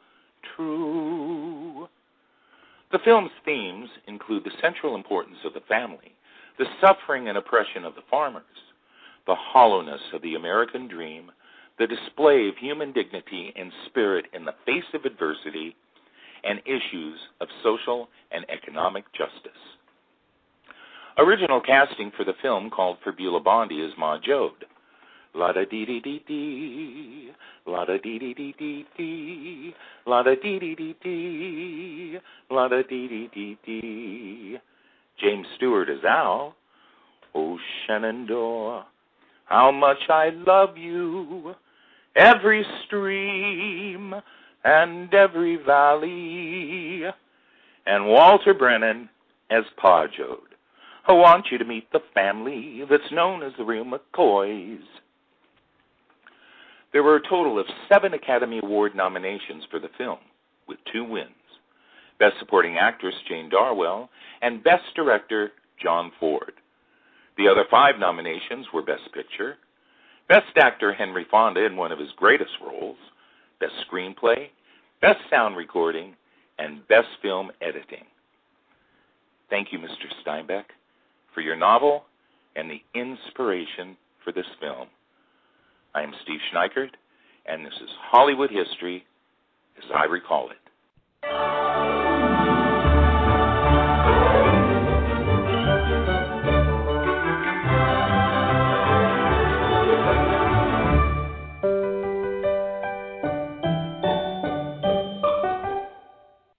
true. The film's themes include the central importance of the family, the suffering and oppression of the farmers, the hollowness of the American dream, the display of human dignity and spirit in the face of adversity, and issues of social and economic justice. Original casting for the film called for Beulah Bondi as Ma Joad. La da dee dee dee dee, la da dee dee dee dee dee, la da dee dee dee dee, la da dee dee dee dee. James Stewart as Al. Oh Shenandoah, how much I love you. Every stream and every valley. And Walter Brennan as Pa I want you to meet the family that's known as the real McCoys. There were a total of seven Academy Award nominations for the film, with two wins Best Supporting Actress Jane Darwell and Best Director John Ford. The other five nominations were Best Picture, Best Actor Henry Fonda in one of his greatest roles, Best Screenplay, Best Sound Recording, and Best Film Editing. Thank you, Mr. Steinbeck, for your novel and the inspiration for this film. I am Steve Schneikert, and this is Hollywood History as I recall it.